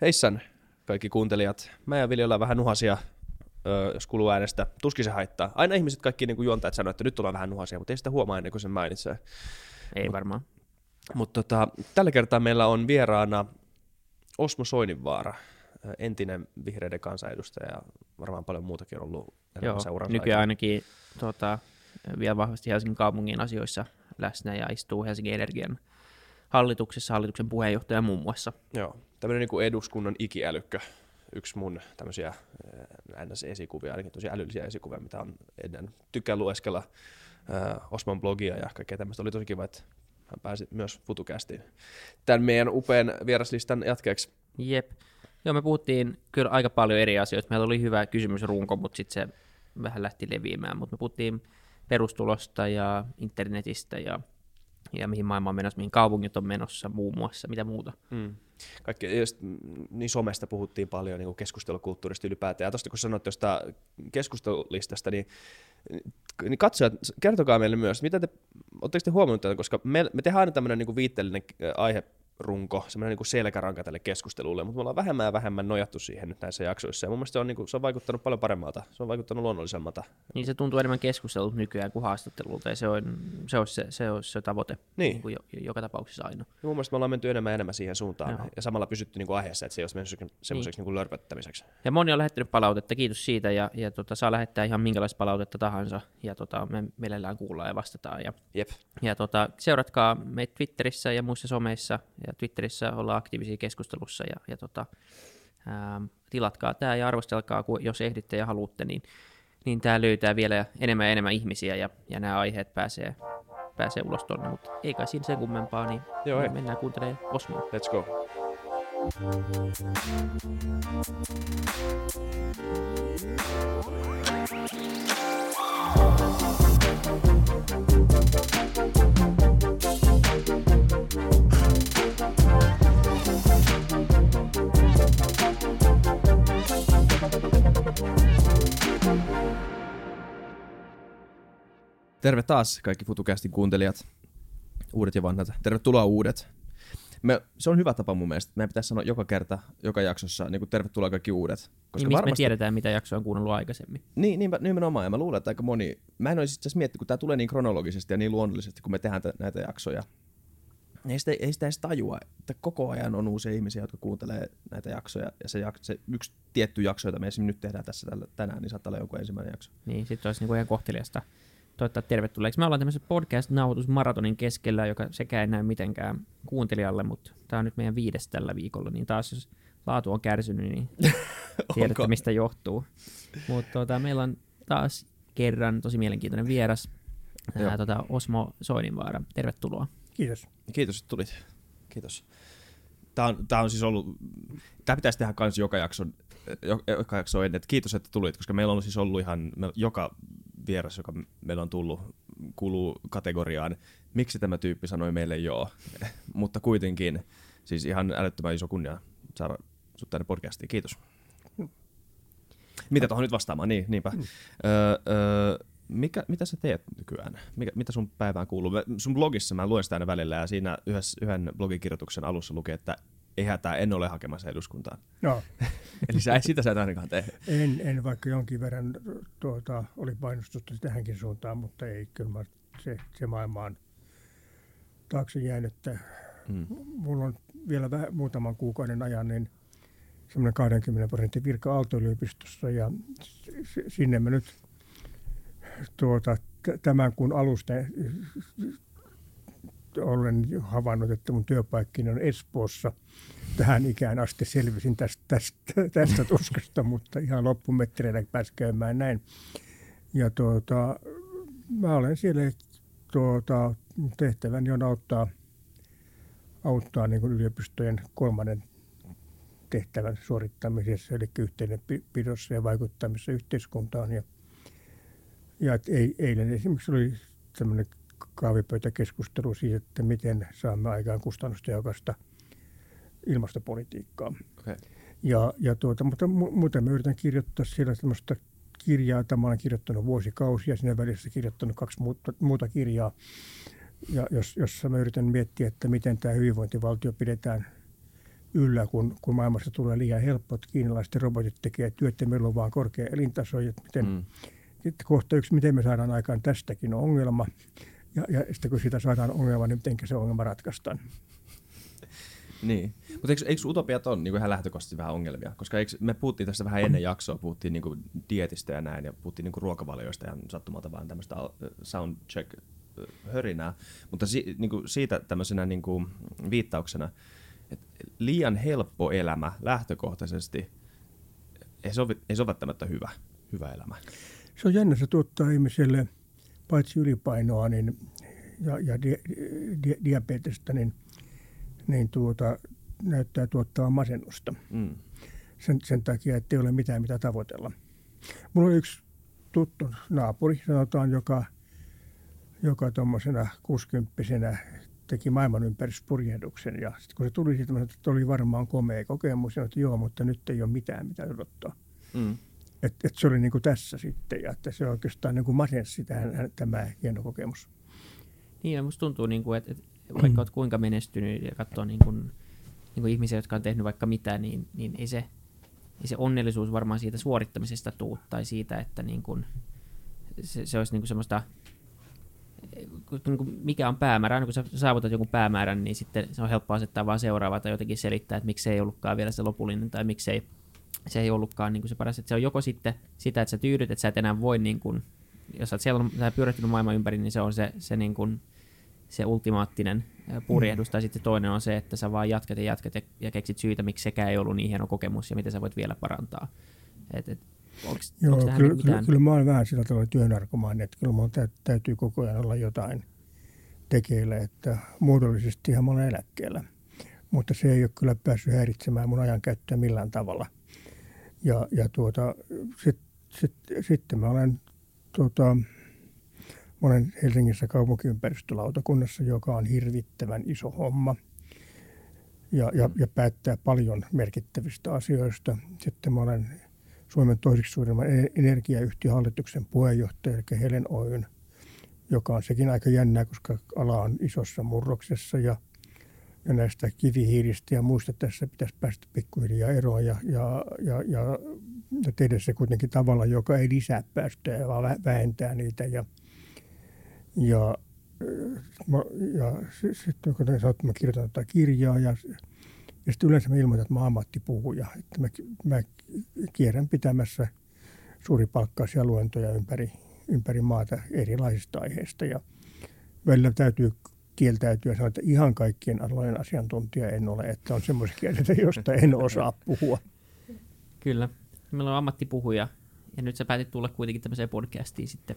Heissan kaikki kuuntelijat. Mä ja Vili ollaan vähän nuhasia, jos kuuluu äänestä. Tuskin se haittaa. Aina ihmiset, kaikki niin kuin juontajat sanoo, että nyt ollaan vähän nuhasia, mutta ei sitä huomaa ennen kuin sen mainitsee. Ei varmaan. Mutta tota, tällä kertaa meillä on vieraana Osmo Soininvaara, entinen vihreiden kansanedustaja ja varmaan paljon muutakin on ollut Joo, nykyään ainakin tota, vielä vahvasti Helsingin kaupungin asioissa läsnä ja istuu Helsingin Energian hallituksessa, hallituksen puheenjohtaja muun muassa. Joo, tämmöinen niin kuin eduskunnan ikiälykkö, yksi mun tämmöisiä NS-esikuvia, ainakin tosi älyllisiä esikuvia, mitä on ennen tykkään lueskella äh, Osman blogia ja kaikkea tämmöistä. Oli tosi kiva, että hän pääsi myös FutuCastiin tämän meidän upean vieraslistan jatkeeksi. Jep. Joo, me puhuttiin kyllä aika paljon eri asioista. Meillä oli hyvä kysymysrunko, mutta sitten se vähän lähti leviämään. Mutta me puhuttiin perustulosta ja internetistä ja, ja mihin maailma on menossa, mihin kaupungit on menossa muun muassa, mitä muuta. Mm. Kaikki, just, niin somesta puhuttiin paljon niin keskustelukulttuurista ylipäätään. Ja tuosta kun sanoit tuosta keskustelulistasta, niin, niin katsojat, kertokaa meille myös, mitä te, oletteko te huomannut tätä, koska me, me tehdään aina tämmöinen niin viitteellinen aihe runko, semmoinen niin selkäranka tälle keskustelulle, mutta me ollaan vähemmän ja vähemmän nojattu siihen nyt näissä jaksoissa, ja mun mielestä se on, niin kuin, se on vaikuttanut paljon paremmalta, se on vaikuttanut luonnollisemmalta. Niin se tuntuu enemmän keskustelulta nykyään kuin haastattelulta, ja se on se, on se, se, on se tavoite niin. Niin kuin jo, joka tapauksessa aina. Ja mun mielestä me ollaan menty enemmän ja enemmän siihen suuntaan, Joo. ja samalla pysytty niin kuin aiheessa, että se ei ole semmoiseksi niin. niin lörpöttämiseksi. Ja moni on lähettänyt palautetta, kiitos siitä, ja, ja tota, saa lähettää ihan minkälaista palautetta tahansa, ja tota, me mielellään kuullaan ja vastataan. Ja, Jep. ja tota, seuratkaa meitä Twitterissä ja muissa someissa, ja Twitterissä olla aktiivisia keskustelussa ja, ja tota, ää, tilatkaa tämä ja arvostelkaa, jos ehditte ja haluatte, niin, niin tämä löytää vielä enemmän ja enemmän ihmisiä ja, ja nämä aiheet pääsee, pääsee ulos tuonne, mutta ei kai siinä sen kummempaa, niin Joo, me mennään kuuntelemaan Osmoa. Let's go. Terve taas kaikki FutuCastin kuuntelijat, uudet ja vanhat. Tervetuloa uudet. Me, se on hyvä tapa mun mielestä. Meidän pitäisi sanoa joka kerta, joka jaksossa, niin kuin tervetuloa kaikki uudet. Koska niin, varmasti... me tiedetään, mitä jaksoa on kuunnellut aikaisemmin. Niin, niin nimenomaan. Ja mä luulen, että aika moni... Mä en olisi itse asiassa miettinyt, kun tämä tulee niin kronologisesti ja niin luonnollisesti, kun me tehdään t- näitä jaksoja. Ei sitä, ei sitä edes tajua, että koko ajan on uusia ihmisiä, jotka kuuntelee näitä jaksoja. Ja se, jak- se yksi tietty jakso, jota me esimerkiksi nyt tehdään tässä tällä, tänään, niin saattaa olla joku ensimmäinen jakso. Niin, sitten olisi niinku ihan kohteliasta toivottaa tervetulleeksi. Me ollaan tämmöisen podcast-nauhoitusmaratonin keskellä, joka sekä ei näy mitenkään kuuntelijalle, mutta tämä on nyt meidän viides tällä viikolla, niin taas jos laatu on kärsinyt, niin tiedätte mistä johtuu. Mutta tota, meillä on taas kerran tosi mielenkiintoinen vieras, ää, tota, Osmo Soininvaara. Tervetuloa. Kiitos. Kiitos, että tulit. Kiitos. Tämä on, tämä on siis ollut, tämä pitäisi tehdä myös joka jakson, joka jakso ennen. Kiitos, että tulit, koska meillä on siis ollut ihan, joka vieras, joka meillä on tullut, kuuluu kategoriaan, miksi tämä tyyppi sanoi meille joo. Mutta kuitenkin, siis ihan älyttömän iso kunnia saada sut tänne podcastiin. Kiitos. Mitä tuohon nyt vastaamaan? Niin, niinpä. Mm. Öö, öö, mikä, mitä sä teet nykyään? Mikä, mitä sun päivään kuuluu? Sun blogissa mä luen sitä aina välillä ja siinä yhdessä, yhden blogikirjoituksen alussa lukee, että ei hätää, en ole hakemassa eduskuntaan. No. Eli sä, sitä sä et ainakaan tee. En, en vaikka jonkin verran tuota, oli painostusta tähänkin suuntaan, mutta ei, kyllä mä, se, se maailma on taakse jäänyt. Että hmm. Mulla on vielä vähän, muutaman kuukauden ajan niin semmoinen 20 prosentin virka Aalto-yliopistossa ja sinne mä nyt tuota, tämän kuun alusta olen havainnut, että mun työpaikkini on Espoossa. Tähän ikään asti selvisin tästä, tästä, tästä tuskasta, mutta ihan loppumetreillä pääsi käymään näin. Ja tuota, mä olen siellä, tuota, tehtäväni on auttaa, auttaa niin yliopistojen kolmannen tehtävän suorittamisessa, eli yhteydenpidossa ja vaikuttamisessa yhteiskuntaan. Ja, ja eilen esimerkiksi oli tämmöinen kahvipöytäkeskustelu siitä, että miten saamme aikaan kustannustehokasta ilmastopolitiikkaa. Okay. Ja, ja tuota, mutta muuten mä yritän kirjoittaa siellä sellaista kirjaa, jota mä olen kirjoittanut vuosikausia, siinä välissä kirjoittanut kaksi muuta, muuta kirjaa, ja jos, jossa mä yritän miettiä, että miten tämä hyvinvointivaltio pidetään yllä, kun, kun maailmassa tulee liian helppo, että kiinalaiset robotit tekee työt ja meillä on vaan korkea elintaso. Että miten, mm. että kohta yksi, miten me saadaan aikaan tästäkin ongelma. Ja, ja sitten kun siitä saadaan ongelma, niin miten se ongelma ratkaistaan. Niin, mutta eikö, eikö utopiat on niin ihan lähtökohtaisesti vähän ongelmia? Koska eikö, me puhuttiin tässä vähän ennen jaksoa, puhuttiin niin kuin dietistä ja näin, ja puhuttiin niin kuin ruokavalioista ja sattumalta vaan tämmöistä soundcheck hörinää. Mutta si, niin kuin siitä tämmöisenä niin kuin viittauksena, että liian helppo elämä lähtökohtaisesti ei se ole, ei se ole välttämättä hyvä, hyvä elämä. Se on jännä, se tuottaa ihmiselle paitsi ylipainoa niin, ja, ja di, di, diabetesta, niin – niin tuota, näyttää tuottaa masennusta. Mm. Sen, sen takia, että ei ole mitään mitä tavoitella. Mulla on yksi tuttu naapuri, sanotaan, joka, joka tuommoisena 60 teki maailman ympäristöpurjehduksen. Ja sitten kun se tuli siitä, että oli varmaan komea kokemus, ja että joo, mutta nyt ei ole mitään mitä odottaa. Mm. Et, et se oli niin kuin tässä sitten, ja että se oikeastaan niin kuin masensi tähän, tämä hieno kokemus. Niin, ja musta tuntuu, niin kuin, että, että vaikka olet kuinka menestynyt ja katsoo niin kuin, niin kuin ihmisiä, jotka on tehnyt vaikka mitä, niin, niin ei, se, ei se onnellisuus varmaan siitä suorittamisesta tuu tai siitä, että niin kuin, se, se olisi niin kuin semmoista, niin kuin mikä on päämäärä, aina kun sä saavutat jonkun päämäärän, niin sitten se on helppo asettaa vaan seuraava tai jotenkin selittää, että miksi ei ollutkaan vielä se lopullinen tai miksi ei, se ei ollutkaan niin kuin se paras. Että se on joko sitten sitä, että sä tyydyt, että sä et enää voi, niin kuin, jos sä oot siellä sä pyörittänyt maailman ympäri, niin se on se, se niin kuin, se ultimaattinen purjehdus, mm. tai sitten toinen on se, että sä vaan jatkat ja jatkat ja, ja keksit syitä, miksi sekään ei ollut niin hieno kokemus ja miten sä voit vielä parantaa. Et, et, onks, Joo, onks kyllä, kyllä, kyllä mä olen vähän sillä tavalla työnarkomaani, että kyllä mun täytyy koko ajan olla jotain tekeillä, että muodollisesti ihan mä olen eläkkeellä. Mutta se ei ole kyllä päässyt häiritsemään mun ajankäyttöä millään tavalla. Ja, ja tuota, sitten sit, sitten mä olen tuota, Mä olen Helsingissä kaupunkiympäristölautakunnassa, joka on hirvittävän iso homma ja, ja, ja päättää paljon merkittävistä asioista. Sitten mä olen Suomen toiseksi suurimman e-, energiayhtiöhallituksen puheenjohtaja, eli Helen Oyn, joka on sekin aika jännää, koska ala on isossa murroksessa ja, ja näistä kivihiiristä ja muista tässä pitäisi päästä pikkuhiljaa eroon ja, ja, ja, ja, ja tehdä se kuitenkin tavalla, joka ei lisää päästöjä, vaan vähentää niitä. Ja, ja, ja sitten kun sanoin, että mä kirjoitan tätä kirjaa ja, ja sitten yleensä mä ilmoitan, että mä ammattipuhuja. Että mä, mä kierrän pitämässä suuripalkkaisia luentoja ympäri, ympäri maata erilaisista aiheista. Ja välillä täytyy kieltäytyä ja sanoa, että ihan kaikkien alojen asiantuntija en ole, että on semmoisia kieltä, josta en osaa puhua. Kyllä. Meillä on ammattipuhuja ja nyt sä päätit tulla kuitenkin tämmöiseen podcastiin sitten.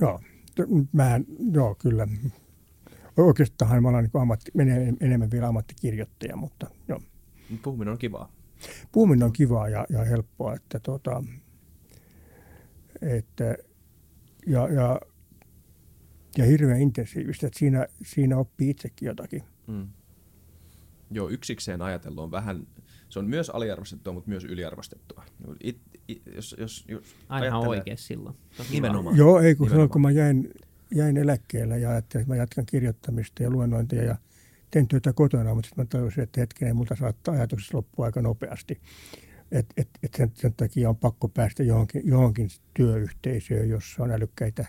Joo, mä, joo, kyllä. Oikeastaan mä olen niin ammatti, menee enemmän vielä ammattikirjoittaja, mutta joo. Puhuminen on kivaa. Puhuminen on kivaa ja, ja helppoa, että, tota, että ja, ja, ja hirveän intensiivistä, että siinä, siinä oppii itsekin jotakin. Mm. Joo, yksikseen ajatellut on vähän, se on myös aliarvostettua, mutta myös yliarvostettua. It, it, jos, jos, jos Aina on oikein silloin. Nimenomaan. Joo, ei kun Nimenomaan. silloin kun mä jäin, jäin eläkkeelle ja ajattelin, että mä jatkan kirjoittamista ja luennointia ja teen työtä kotona, mutta sitten mä tajusin, että hetkinen, multa saattaa ajatukset loppua aika nopeasti. Et, et, et sen, sen takia on pakko päästä johonkin, johonkin työyhteisöön, jossa on älykkäitä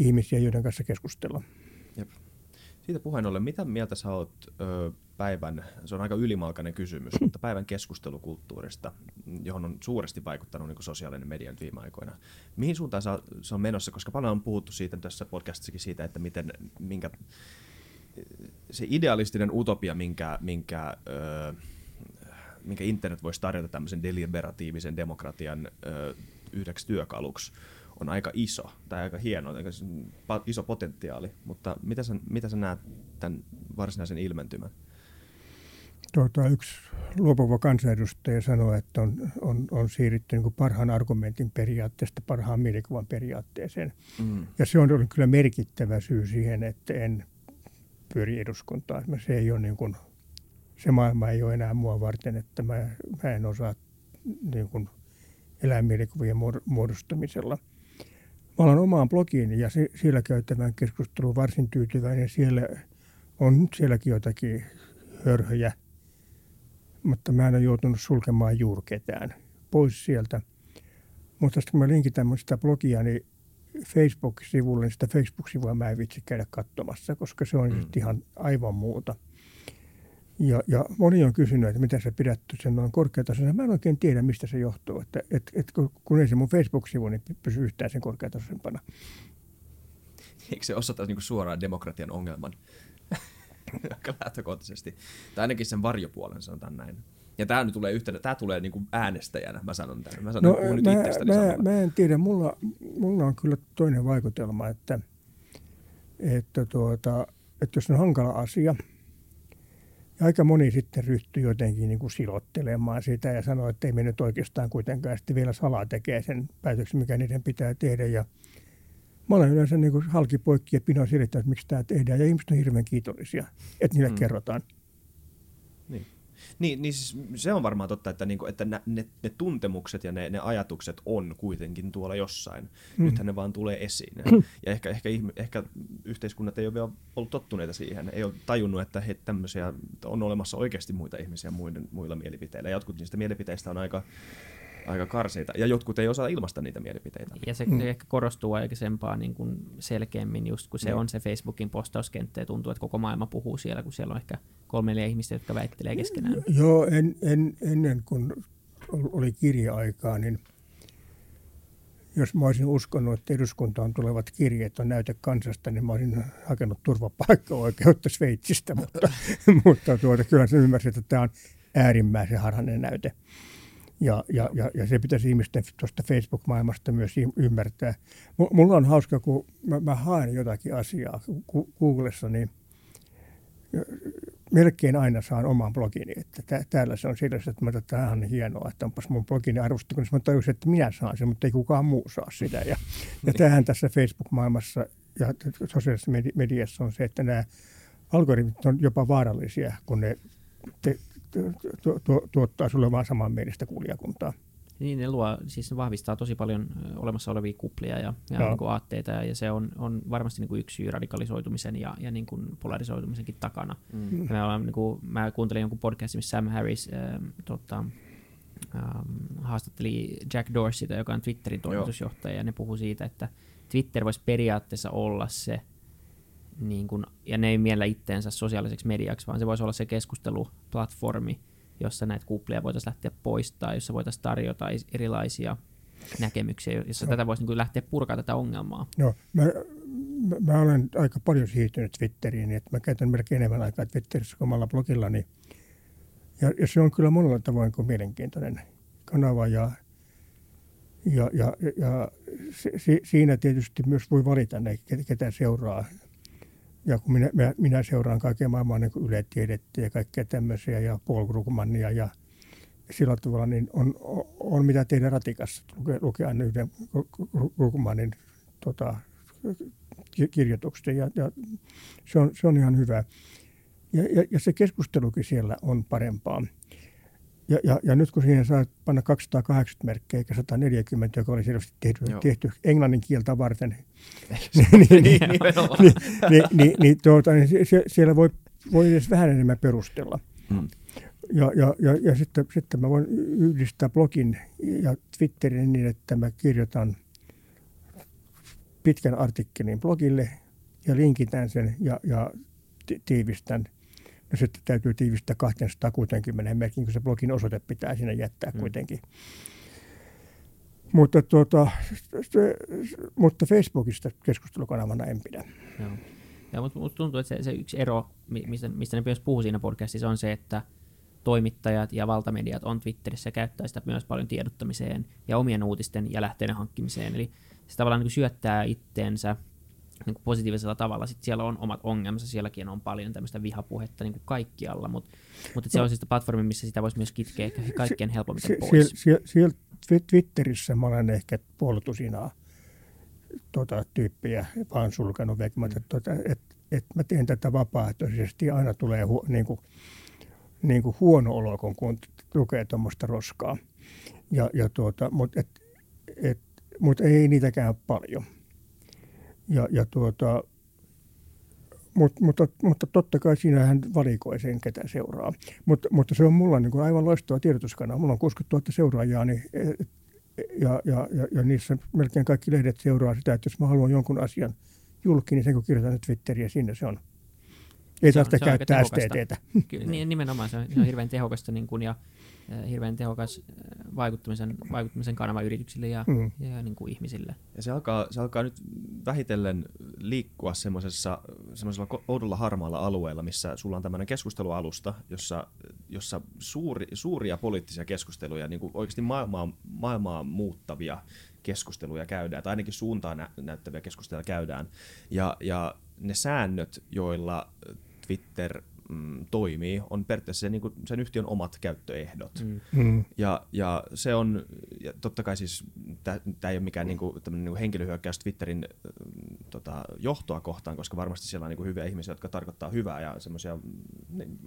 ihmisiä, joiden kanssa keskustella. Jep. Siitä puheen ollen, mitä mieltä sä oot ö, päivän, se on aika ylimalkainen kysymys, mutta päivän keskustelukulttuurista, johon on suuresti vaikuttanut niin sosiaalinen media viime aikoina. Mihin suuntaan se on menossa, koska paljon on puhuttu siitä tässä podcastissakin siitä, että miten, minkä, se idealistinen utopia, minkä, minkä, ö, minkä internet voisi tarjota tämmöisen deliberatiivisen demokratian ö, yhdeksi työkaluksi, on aika iso tai aika hieno, aika iso potentiaali, mutta mitä sä, mitä sä näet tämän varsinaisen ilmentymän? Tuota, yksi luopuva kansanedustaja sanoi, että on, on, on siirrytty niin parhaan argumentin periaatteesta parhaan mielikuvan periaatteeseen. Mm. Ja se on ollut kyllä merkittävä syy siihen, että en pyöri eduskuntaan. Se, ei ole niin kuin, se maailma ei ole enää mua varten, että mä, mä en osaa niin kuin elää mielikuvien muodostamisella. Olen omaan blogiini ja se, siellä käyttävän keskustelun varsin tyytyväinen. Siellä on sielläkin jotakin hörhöjä – mutta mä en ole joutunut sulkemaan juuri ketään pois sieltä. Mutta sitten kun mä linkitän sitä blogia, niin Facebook-sivulle, niin sitä Facebook-sivua mä en vitsi käydä katsomassa, koska se on mm. ihan aivan muuta. Ja, ja moni on kysynyt, että miten sä pidät sen noin korkeatasoisena. Mä en oikein tiedä, mistä se johtuu. Että, et, et, kun ei se mun Facebook-sivu, niin pysyy yhtään sen korkeatasoisempana. Eikö se osoita niin suoraan demokratian ongelman? Aika lähtökohtaisesti. Tai ainakin sen varjopuolen, sanotaan näin. Ja tämä nyt tulee yhtenä, tämä tulee niin kuin äänestäjänä, mä sanon tämän. Mä, sanon, no, nyt mä, mä, mä, en tiedä, mulla, mulla on kyllä toinen vaikutelma, että, että, tuota, että jos on hankala asia, ja aika moni sitten ryhtyy jotenkin niin kuin silottelemaan sitä ja sanoo, että ei me nyt oikeastaan kuitenkaan sitten vielä salaa tekee sen päätöksen, mikä niiden pitää tehdä. Ja mä olen yleensä niin kuin halkipoikki ja selittänyt, että miksi tämä tehdään. Ja ihmiset on hirveän kiitollisia, että niille mm. kerrotaan. Niin. Niin, siis se on varmaan totta, että, niinku, että ne, ne, ne tuntemukset ja ne, ne ajatukset on kuitenkin tuolla jossain. Mm. Nythän ne vaan tulee esiin. Ja ehkä, ehkä, ehkä yhteiskunnat ei ole vielä ollut tottuneita siihen. Ei ole tajunnut, että he tämmöisiä, on olemassa oikeasti muita ihmisiä muiden, muilla mielipiteillä. Jotkut niistä mielipiteistä on aika aika karseita, ja jotkut ei osaa ilmaista niitä mielipiteitä. Ja se mm. ehkä korostuu aikaisempaa niin kuin selkeämmin, just kun se mm. on se Facebookin postauskenttä, ja tuntuu, että koko maailma puhuu siellä, kun siellä on ehkä kolme neljä ihmistä, jotka väittelee keskenään. Joo, en, en, ennen kuin oli kirja-aikaa, niin jos mä olisin uskonut, että eduskuntaan tulevat kirjeet on näyte kansasta, niin mä olisin hakenut turvapaikka-oikeutta Sveitsistä, mutta, mutta tuota, kyllä se ymmärsi, että tämä on äärimmäisen harhainen näyte. Ja, ja, ja, ja se pitäisi ihmisten tuosta Facebook-maailmasta myös ymmärtää. Mulla on hauska, kun mä, mä haen jotakin asiaa Googlessa, niin melkein aina saan oman blogini. Että täällä se on sillä, että mä tämä on hienoa, että onpas mun blogini arvostettu, kun mä tajusin, että minä saan sen, mutta ei kukaan muu saa sitä. Ja, ja tämähän tässä Facebook-maailmassa ja sosiaalisessa mediassa on se, että nämä algoritmit on jopa vaarallisia, kun ne te, tu, tu, tuottaa sulle vaan samanmielistä kuulijakuntaa. Niin, ne luo, siis ne vahvistaa tosi paljon olemassa olevia kuplia ja, ja niin kuin aatteita, ja se on, on varmasti niin kuin yksi syy radikalisoitumisen ja, ja niin kuin polarisoitumisenkin takana. Mm. Ja me ollaan, niin kuin, mä kuuntelin jonkun podcastin, missä Sam Harris äh, tota, äh, haastatteli Jack Dorseyta, joka on Twitterin toimitusjohtaja, Joo. ja ne puhuu siitä, että Twitter voisi periaatteessa olla se niin kun, ja ne ei miellä itteensä sosiaaliseksi mediaksi, vaan se voisi olla se keskusteluplatformi, jossa näitä kuplia voitaisiin lähteä poistaa, jossa voitaisiin tarjota erilaisia näkemyksiä, jossa no. tätä voisi niin lähteä purkaa tätä ongelmaa. No, mä, mä, mä olen aika paljon siirtynyt Twitteriin, niin että mä käytän melkein enemmän aikaa Twitterissä kuin omalla blogillani. Ja, ja se on kyllä monella tavoin kuin mielenkiintoinen kanava ja, ja, ja, ja si, siinä tietysti myös voi valita ne, ketä seuraa ja kun minä, minä, minä seuraan kaiken maailman niin yletiedettä ja kaikkea tämmöisiä ja Paul Krugmania ja sillä tavalla niin on, on mitä tehdä ratikassa lukea, lukea aina yhden Krugmanin tota, kirjoitukset ja, ja se, on, se on ihan hyvä. Ja, ja, ja se keskustelukin siellä on parempaa. Ja, ja, ja nyt kun siihen saa panna 280 merkkejä eikä 140, joka oli selvästi tehty, tehty englannin kieltä varten, niin, sie, siellä voi, voi edes vähän enemmän perustella. Hmm. Ja, ja, ja, ja sitten, sitten mä voin yhdistää blogin ja Twitterin niin, että mä kirjoitan pitkän artikkelin blogille ja linkitän sen ja, ja tiivistän – No sitten täytyy tiivistää 260 merkin, kun se blogin osoite pitää sinne jättää mm. kuitenkin. Mutta, tuota, se, mutta Facebookista keskustelukanavana en pidä. Joo. Ja, mutta, mutta tuntuu, että se, se yksi ero, mistä, mistä ne myös puhuu siinä podcastissa, on se, että toimittajat ja valtamediat on Twitterissä ja käyttää sitä myös paljon tiedottamiseen ja omien uutisten ja lähteiden hankkimiseen. Eli se tavallaan niin syöttää itteensä niin kuin positiivisella tavalla. Sitten siellä on omat ongelmansa, sielläkin on paljon tämmöistä vihapuhetta niin kuin kaikkialla, mutta, mutta se no. on siis platformi, missä sitä voisi myös kitkeä ehkä kaikkein helpommin pois. Siellä, siellä Twitterissä mä olen ehkä puolutusinaa tota, tyyppiä vaan sulkenut vek, mm. että tota, et, et mä teen tätä vapaaehtoisesti aina tulee hu, niin kuin, niin kuin huono olo, kun, kun lukee tuommoista roskaa. Ja, ja tuota, mutta et, et, mut ei niitäkään paljon. Ja, ja tuota, Mut, mutta, mutta totta kai siinähän valikoi sen, ketä seuraa. Mut, mutta se on mulla niin kuin aivan loistava tiedotuskanava. Mulla on 60 000 seuraajaa niin, ja, ja, ja, ja niissä melkein kaikki lehdet seuraa sitä, että jos mä haluan jonkun asian julki, niin sen kun kirjoitan Twitteriä, sinne se on. Ei tarvitse käyttää STTtä. Kyllä, niin, nimenomaan se on, se on hirveän tehokasta niin kuin, ja hirveän tehokas vaikuttamisen, vaikuttamisen kanava yrityksille ja, mm. ja niin kuin ihmisille. Ja se alkaa, se alkaa nyt vähitellen liikkua semmoisessa semmoisella oudolla harmaalla alueella, missä sulla on tämmöinen keskustelualusta, jossa, jossa suuri, suuria poliittisia keskusteluja, niin kuin oikeasti maailmaa, maailmaa muuttavia keskusteluja käydään, tai ainakin suuntaan nä- näyttäviä keskusteluja käydään. Ja, ja ne säännöt, joilla Twitter mm, toimii, on periaatteessa sen, niin kuin, sen yhtiön omat käyttöehdot. Mm. Mm. Ja, ja se on, ja totta kai siis, tämä ei ole mikään niin kuin, niin kuin henkilöhyökkäys Twitterin mm, tota, johtoa kohtaan, koska varmasti siellä on niin kuin hyviä ihmisiä, jotka tarkoittaa hyvää ja semmoisia, niin,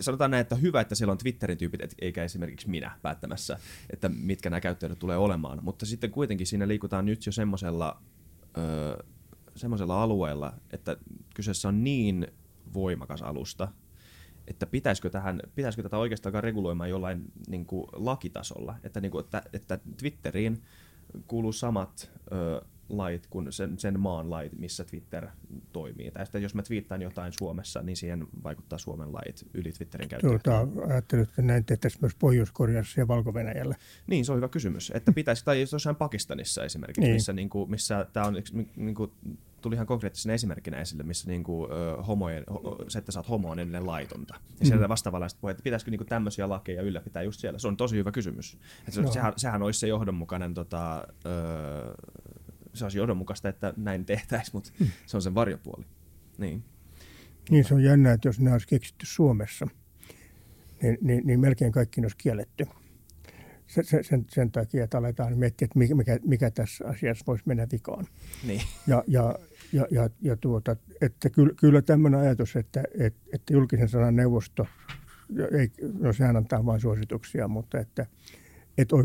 sanotaan näin, että hyvä, että siellä on Twitterin tyypit, et, eikä esimerkiksi minä päättämässä, että mitkä nämä käyttäjät tulee olemaan. Mutta sitten kuitenkin siinä liikutaan nyt jo semmoisella, öö, semmoisella alueella, että kyseessä on niin voimakas alusta, että pitäisikö, tähän, pitäisikö tätä oikeastaan reguloimaan jollain niin kuin lakitasolla, että, niin kuin, että, että Twitteriin kuuluu samat ö, lait kuin sen, sen maan lait, missä Twitter toimii. Tai sitten jos mä twiittaan jotain Suomessa, niin siihen vaikuttaa Suomen lait yli Twitterin käyttöön. Tuota, ajattelin, että näin tehtäisiin myös Pohjois-Koreassa ja valko -Venäjällä. Niin, se on hyvä kysymys. Että pitäisi, tai jossain Pakistanissa esimerkiksi, niin. missä, niin kuin, missä tämä on niin kuin, tuli ihan konkreettisena esimerkkinä esille, missä niinku, ö, homojen, ho, se, että sä oot homo on edelleen laitonta. Ja mm. sieltä vastaavanlaista puhetta, että pitäisikö niinku tämmöisiä lakeja ylläpitää just siellä. Se on tosi hyvä kysymys. Et se, no. sehän, sehän olisi se johdonmukainen, tota, ö, se olisi johdonmukaista, että näin tehtäisiin, mutta mm. se on sen varjopuoli. Niin. Niin se on jännä, että jos ne olisi keksitty Suomessa, niin, niin, niin melkein kaikki olisi kielletty sen, sen, sen takia, että aletaan miettiä, että mikä, mikä, mikä tässä asiassa voisi mennä vikaan. Niin. Ja, ja, ja, ja, ja tuota, että kyllä, kyllä tämmöinen ajatus, että, että, että julkisen sanan neuvosto, ei, no sehän antaa vain suosituksia, mutta että, että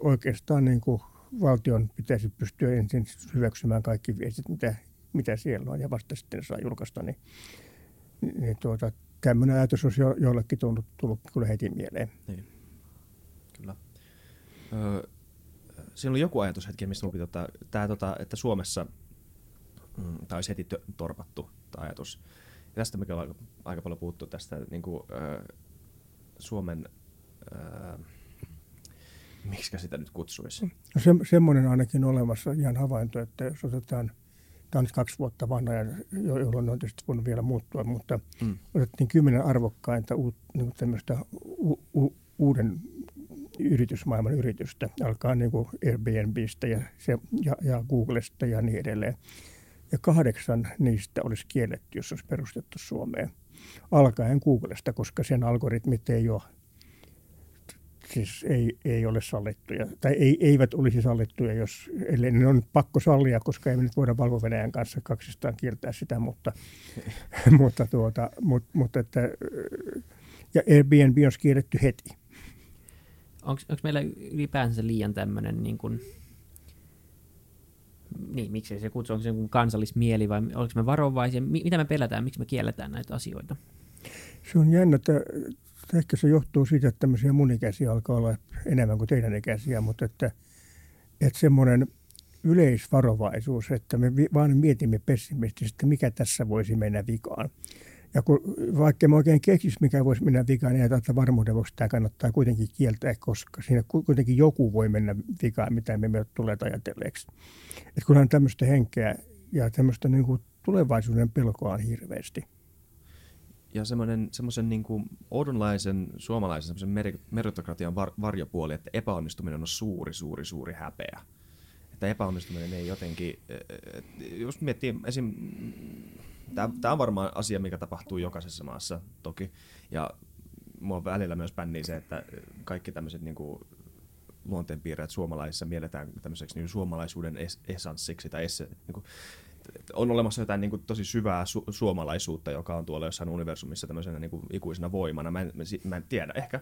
oikeastaan niin kuin valtion pitäisi pystyä ensin hyväksymään kaikki viestit, mitä, mitä siellä on, ja vasta sitten saa julkaista, niin, niin tuota, tämmöinen ajatus olisi jo, jollekin tullut, tullut kyllä heti mieleen. Niin. Kyllä. Öö, siinä oli joku ajatushetki, mistä minun pitää tämä, tota, että Suomessa mm, tämä olisi heti torpattu tämä ajatus. Ja tästä me ollaan aika, aika paljon puhuttu tästä niin kuin, öö, Suomen, öö, miksi sitä nyt kutsuisi? No se, semmoinen ainakin olemassa ihan havainto, että jos otetaan, tämä on kaksi vuotta vanha, ja jolloin on tietysti voinut vielä muuttua, mutta mm. otettiin kymmenen arvokkainta uut, niin tämmöistä u, u, uuden yritysmaailman yritystä, alkaa niin kuin Airbnbistä ja, se, ja, ja Googlesta ja niin edelleen. Ja kahdeksan niistä olisi kielletty, jos olisi perustettu Suomeen. Alkaen Googlesta, koska sen algoritmit ei ole, siis ei, ei ole sallittuja, tai ei, eivät olisi sallittuja, jos, eli ne on pakko sallia, koska ei me nyt voida valko kanssa kaksistaan kieltää sitä, mutta, mutta, tuota, mutta, mutta että, ja Airbnb on kielletty heti onko meillä ylipäänsä liian tämmöinen niin kuin, niin, miksi se kutsu, onko se kansallismieli vai onko me varovaisia, mitä me pelätään, miksi me kielletään näitä asioita? Se on jännä, että ehkä se johtuu siitä, että tämmöisiä mun ikäisiä alkaa olla enemmän kuin teidän ikäisiä, mutta että, että semmoinen yleisvarovaisuus, että me vaan mietimme pessimistisesti, mikä tässä voisi mennä vikaan. Ja kun, vaikka mä oikein keksisi, mikä voisi mennä vikaan, niin että varmuuden vuoksi tämä kannattaa kuitenkin kieltää, koska siinä kuitenkin joku voi mennä vikaan, mitä me emme tule ajatelleeksi. Että kunhan tämmöistä henkeä ja tämmöistä niin kuin tulevaisuuden pelkoa on hirveästi. Ja semmoinen, semmoisen niin kuin oudonlaisen suomalaisen semmoisen meritokratian var, varjopuoli, että epäonnistuminen on suuri, suuri, suuri häpeä. Että epäonnistuminen ei jotenkin, jos miettii esim Tämä on varmaan asia, mikä tapahtuu jokaisessa maassa toki. Ja mua välillä myös pännii se, että kaikki tämmöiset niin luonteenpiirreet suomalaisissa mielletään tämmöiseksi niin suomalaisuuden es- esanssiksi tai esse, niin kuin, on olemassa jotain niin kuin, tosi syvää su- suomalaisuutta, joka on tuolla jossain universumissa tämmöisenä niin kuin, ikuisena voimana. Mä en, mä en tiedä, ehkä,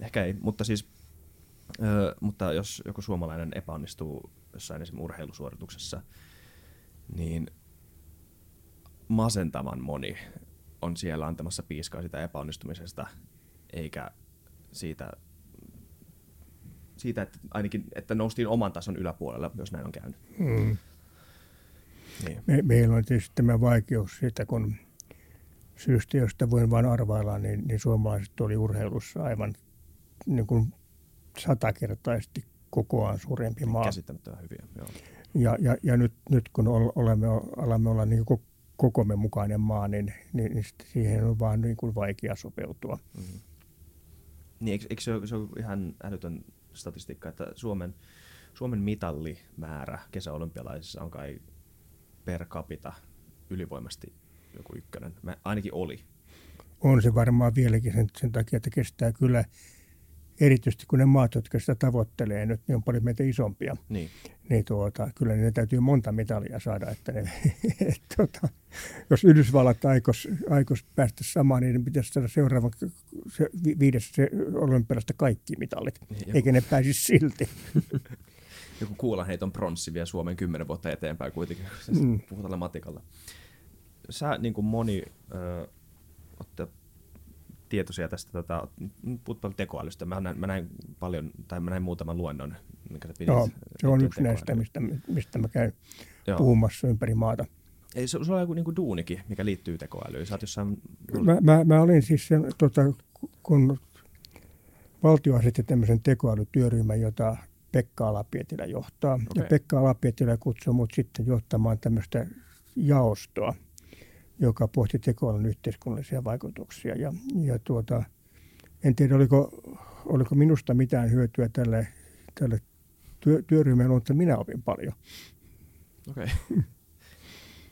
ehkä ei, mutta siis ö, mutta jos joku suomalainen epäonnistuu jossain esimerkiksi urheilusuorituksessa, niin masentavan moni on siellä antamassa piiskaa sitä epäonnistumisesta, eikä siitä, siitä että ainakin että noustiin oman tason yläpuolella, jos näin on käynyt. Mm. Niin. Me, meillä on tietysti tämä vaikeus siitä, kun syystä, josta voin vain arvailla, niin, niin suomalaiset oli urheilussa aivan niin kuin satakertaisesti kokoaan suurempi maa. Käsittämättömän hyviä, joo. Ja, ja, ja nyt, nyt kun olemme, alamme olla niin kuin kokomme mukainen maa, niin, niin, niin siihen on vaan niin kuin vaikea sopeutua. Mm-hmm. Niin, eikö, eikö se, ole, se ole ihan älytön statistiikka, että Suomen, Suomen mitallimäärä kesäolympialaisissa on kai per capita ylivoimasti joku ykkönen. Mä, ainakin oli. On se varmaan vieläkin sen, sen takia, että kestää kyllä erityisesti kun ne maat, jotka sitä tavoittelee nyt, niin on paljon meitä isompia. Niin. Niin tuota, kyllä ne täytyy monta mitalia saada, että ne, et, tuota, jos Yhdysvallat aikos, aikos päästä samaan, niin pitäisi saada seuraava se, viides se olympialasta kaikki mitalit, niin, eikä ne pääsisi silti. joku kuulanheiton pronssi vie Suomen kymmenen vuotta eteenpäin kuitenkin, siis mm. puhutaan matikalla. Sä niin kuin moni ö, olette tietoisia tästä, tota, tekoälystä. Mä näin, mä näin paljon, tai mä näin muutaman luennon, mikä sä pidit. Joo, se on yksi näistä, mistä, mistä mä käyn Joo. puhumassa ympäri maata. Ei, se, se on joku niin duunikin, mikä liittyy tekoälyyn. Sä jossain... Mä, mä, mä olin siis sen, tota, kun valtio asetti tämmöisen tekoälytyöryhmän, jota Pekka Alapietilä johtaa. Okay. Ja Pekka Alapietilä kutsui mut sitten johtamaan tämmöistä jaostoa, joka pohti tekoälyn yhteiskunnallisia vaikutuksia. Ja, ja tuota, en tiedä, oliko, oliko minusta mitään hyötyä tälle, tälle työ, työryhmälle, mutta minä opin paljon. Okei.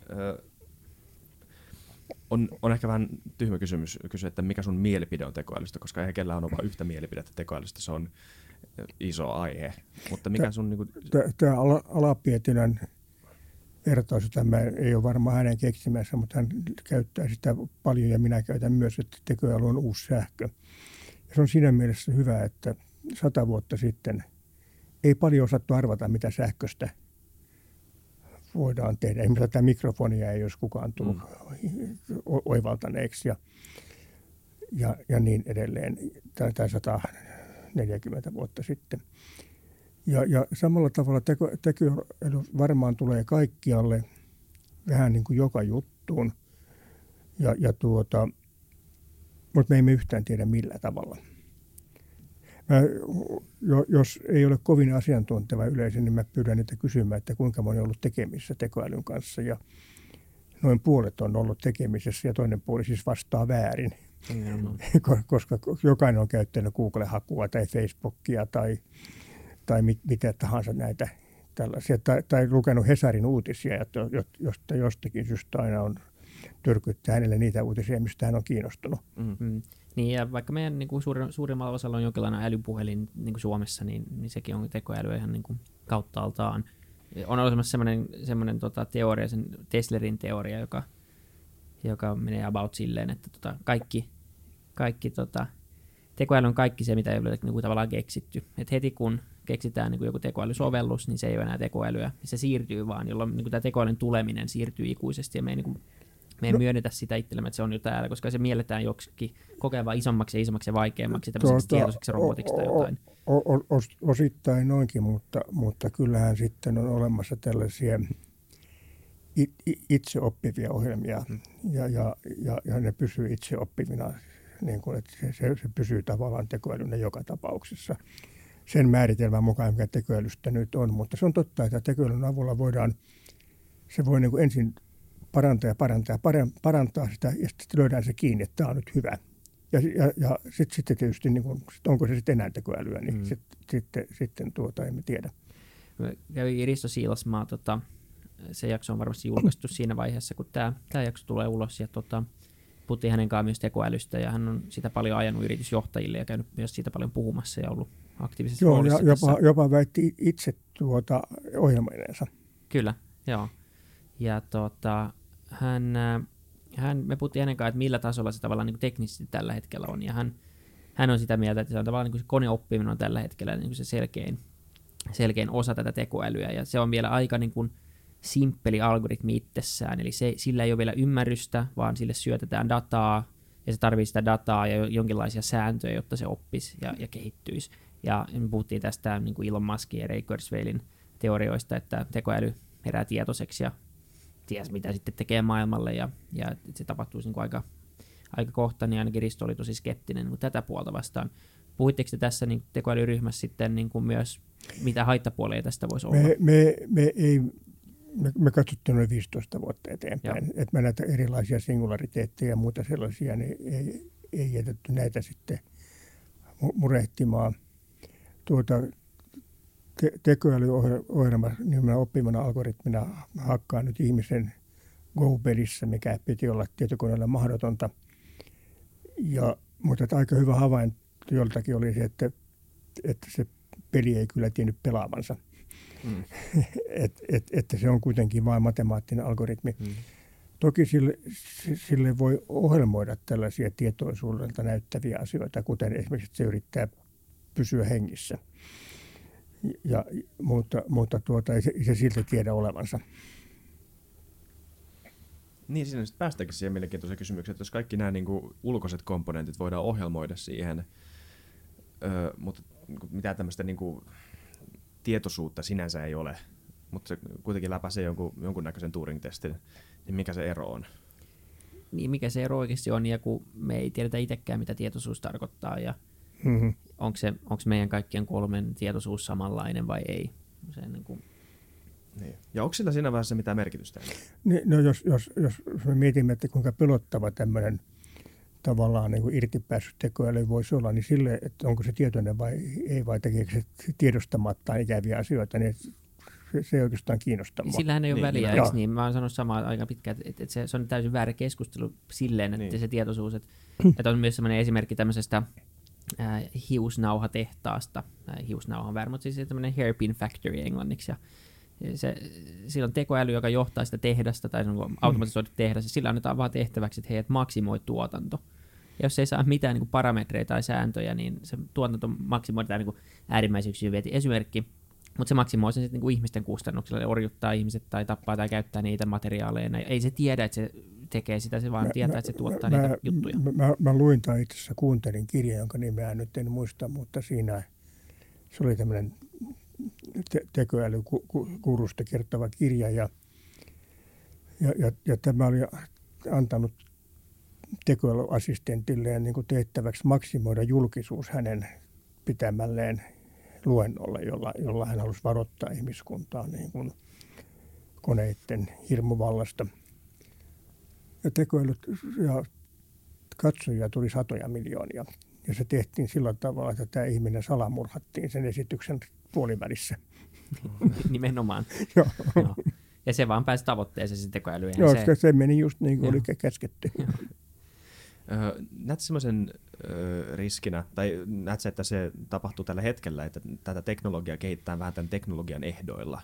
Okay. on, on ehkä vähän tyhmä kysymys kysyä, että mikä sun mielipide on tekoälystä, koska ei kellään ole vain yhtä mielipidettä tekoälystä. Se on iso aihe. Mutta mikä sun... Niin kuin... Tämä Alapietilän vertaus, tämä ei ole varmaan hänen keksimässä, mutta hän käyttää sitä paljon ja minä käytän myös, että tekoäly on uusi sähkö. Ja se on siinä mielessä hyvä, että sata vuotta sitten ei paljon osattu arvata, mitä sähköstä voidaan tehdä. Esimerkiksi tätä mikrofonia ei olisi kukaan tullut mm. oivaltaneeksi ja, ja, ja niin edelleen. Tämä 140 vuotta sitten. Ja, ja samalla tavalla teko, tekoäly varmaan tulee kaikkialle vähän niin kuin joka juttuun. Ja, ja tuota, mutta me emme yhtään tiedä millä tavalla. Mä, jos ei ole kovin asiantunteva yleisö, niin mä pyydän niitä kysymään, että kuinka moni on ollut tekemissä tekoälyn kanssa. Ja noin puolet on ollut tekemisessä ja toinen puoli siis vastaa väärin. Koska jokainen on käyttänyt Google-hakua tai Facebookia tai tai mit, mitä tahansa näitä tällaisia, tai, tai lukenut Hesarin uutisia, että josta jostakin syystä aina on tyrkyttää hänelle niitä uutisia, mistä hän on kiinnostunut. Mm. Mm. Niin, ja vaikka meidän niin kuin suurin, suurimmalla osalla on jonkinlainen älypuhelin niin kuin Suomessa, niin, niin sekin on tekoälyä ihan niin kuin kauttaaltaan. On olemassa semmoinen, semmoinen tota, teoria, sen Teslerin teoria, joka, joka menee about silleen, että tota, kaikki, kaikki tota, tekoäly on kaikki se, mitä ei ole niin kuin tavallaan keksitty. Et heti kun keksitään niin kuin joku tekoälysovellus, niin se ei ole enää tekoälyä. Se siirtyy vaan, jolloin niin kuin tämä tekoälyn tuleminen siirtyy ikuisesti ja me ei, niin kuin, me ei no. myönnetä sitä itsellemme, että se on jo täällä, koska se mielletään joksikin kokeva isommaksi ja isommaksi ja vaikeammaksi tämmöiseksi tuota, tietoiseksi robotiksi tai jotain. O, o, o, osittain noinkin, mutta, mutta kyllähän sitten on olemassa tällaisia it, itse oppivia ohjelmia hmm. ja, ja, ja, ja ne pysyy itse oppivina, niin kuin, että se, se, se pysyy tavallaan tekoälynä joka tapauksessa sen määritelmän mukaan, mikä tekoälystä nyt on. Mutta se on totta, että tekoälyn avulla voidaan, se voi niin kuin ensin parantaa ja parantaa ja parantaa sitä, ja sitten löydään se kiinni, että tämä on nyt hyvä. Ja, ja, ja sitten sit tietysti, niin kuin, onko se sitten enää tekoälyä, niin mm. sitten, sitten, sitten tuota emme tiedä. Kävi Risto Siilasmaa, tota, se jakso on varmasti julkaistu siinä vaiheessa, kun tämä, tämä jakso tulee ulos. Ja tota, puhuttiin hänen kanssaan myös tekoälystä ja hän on sitä paljon ajanut yritysjohtajille ja käynyt myös siitä paljon puhumassa ja ollut aktiivisessa Joo, ja jopa, jopa väitti itse tuota ohjelmoineensa. Kyllä, joo. Ja tuota, hän, äh, hän, me puhuttiin hänen kanssaan, että millä tasolla se tavallaan niin teknisesti tällä hetkellä on. Ja hän, hän on sitä mieltä, että se on tavallaan niin kuin se koneoppiminen on tällä hetkellä niin kuin se selkein, selkein osa tätä tekoälyä. Ja se on vielä aika niin kuin simppeli algoritmi itsessään, eli se, sillä ei ole vielä ymmärrystä, vaan sille syötetään dataa, ja se tarvitsee sitä dataa ja jonkinlaisia sääntöjä, jotta se oppisi ja, ja kehittyisi. Ja me puhuttiin tästä niin kuin Elon Muskin ja Ray Kurzweilin teorioista, että tekoäly herää tietoiseksi ja ties mitä sitten tekee maailmalle, ja, ja se tapahtuisi niin kuin aika, aika kohta, niin ainakin Risto oli tosi skeptinen niin tätä puolta vastaan. Puhuitteko te tässä niin tekoälyryhmässä sitten niin kuin myös, mitä haittapuolia tästä voisi olla? Me, me, me ei me, me katsottiin noin 15 vuotta eteenpäin, Joo. että me näitä erilaisia singulariteetteja ja muuta sellaisia, niin ei, ei jätetty näitä sitten murehtimaan. Tuota, te, tekoälyohjelma nimenomaan oppimana algoritmina hakkaa nyt ihmisen Go-pelissä, mikä piti olla tietokoneella mahdotonta. Ja, mutta aika hyvä havainto joltakin oli se, että, että se peli ei kyllä tiennyt pelaavansa. Mm. et, et, että se on kuitenkin vain matemaattinen algoritmi. Mm. Toki sille, sille voi ohjelmoida tällaisia tietoisuudelta näyttäviä asioita, kuten esimerkiksi, se yrittää pysyä hengissä. Ja, mutta mutta tuota, ei, se, ei se silti tiedä olevansa. Niin, siinä sitten päästäänkin siihen mielenkiintoiseen kysymykseen, että jos kaikki nämä niin kuin, ulkoiset komponentit voidaan ohjelmoida siihen, öö, mutta niinku, mitä tämmöistä niin kuin, tietoisuutta sinänsä ei ole, mutta se kuitenkin läpäisee jonkun, jonkunnäköisen Turing-testin, niin mikä se ero on? Niin, mikä se ero oikeasti on, ja kun me ei tiedetä itsekään, mitä tietoisuus tarkoittaa, ja mm-hmm. Onko, se, onko meidän kaikkien kolmen tietoisuus samanlainen vai ei. Se, niin kuin... niin. Ja onko sillä siinä vaiheessa mitään merkitystä? Niin, no jos, jos, jos me mietimme, että kuinka pelottava tämmöinen tavallaan niin kuin irtipäässyt tekoäly voisi olla, niin sille, että onko se tietoinen vai ei, vai tekeekö se tiedostamatta ikäviä asioita, niin se, se ei oikeastaan kiinnosta mua. Sillähän ei ole niin, väliä, eikö niin? Mä oon sanonut samaa aika pitkään, että, että se, se on täysin väärä keskustelu silleen, että niin. se tietoisuus, että, että on myös sellainen esimerkki tämmöisestä äh, hiusnauhatehtaasta, äh, hiusnauha on väärä, mutta siis tämmöinen hairpin factory englanniksi, ja se, sillä on tekoäly, joka johtaa sitä tehdasta, tai se on automatisoitu tehdas, ja sillä annetaan vaan tehtäväksi, että heidät maksimoi tuotanto. Ja jos ei saa mitään niin kuin parametreja tai sääntöjä, niin se tuotanto maksimoidaan niin äärimmäisen yksinvieti esimerkki, mutta se maksimoi sen sitten niin kuin ihmisten kustannuksella, orjuttaa ihmiset tai tappaa tai käyttää niitä materiaaleina. Ei se tiedä, että se tekee sitä, se vaan mä, tietää, että se tuottaa mä, niitä juttuja. Mä, mä, mä luin tai itse asiassa kuuntelin kirjan, jonka nimeä nyt en muista, mutta siinä se oli tämmöinen te- tekoälykurusta kertova kirja ja, ja, ja, ja tämä oli antanut tekoälyassistentilleen niin kuin tehtäväksi maksimoida julkisuus hänen pitämälleen luennolle, jolla, jolla hän halusi varoittaa ihmiskuntaa niin kuin koneiden hirmuvallasta. Ja tekoälyt ja katsojia tuli satoja miljoonia. Ja se tehtiin sillä tavalla, että tämä ihminen salamurhattiin sen esityksen puolivälissä. Nimenomaan. Joo. Ja se vaan pääsi tavoitteeseen se tekoäly. Joo, se... se meni just niin kuin oli käsketty. Näet semmoisen riskinä, tai näet että se tapahtuu tällä hetkellä, että tätä teknologiaa kehittää vähän tämän teknologian ehdoilla.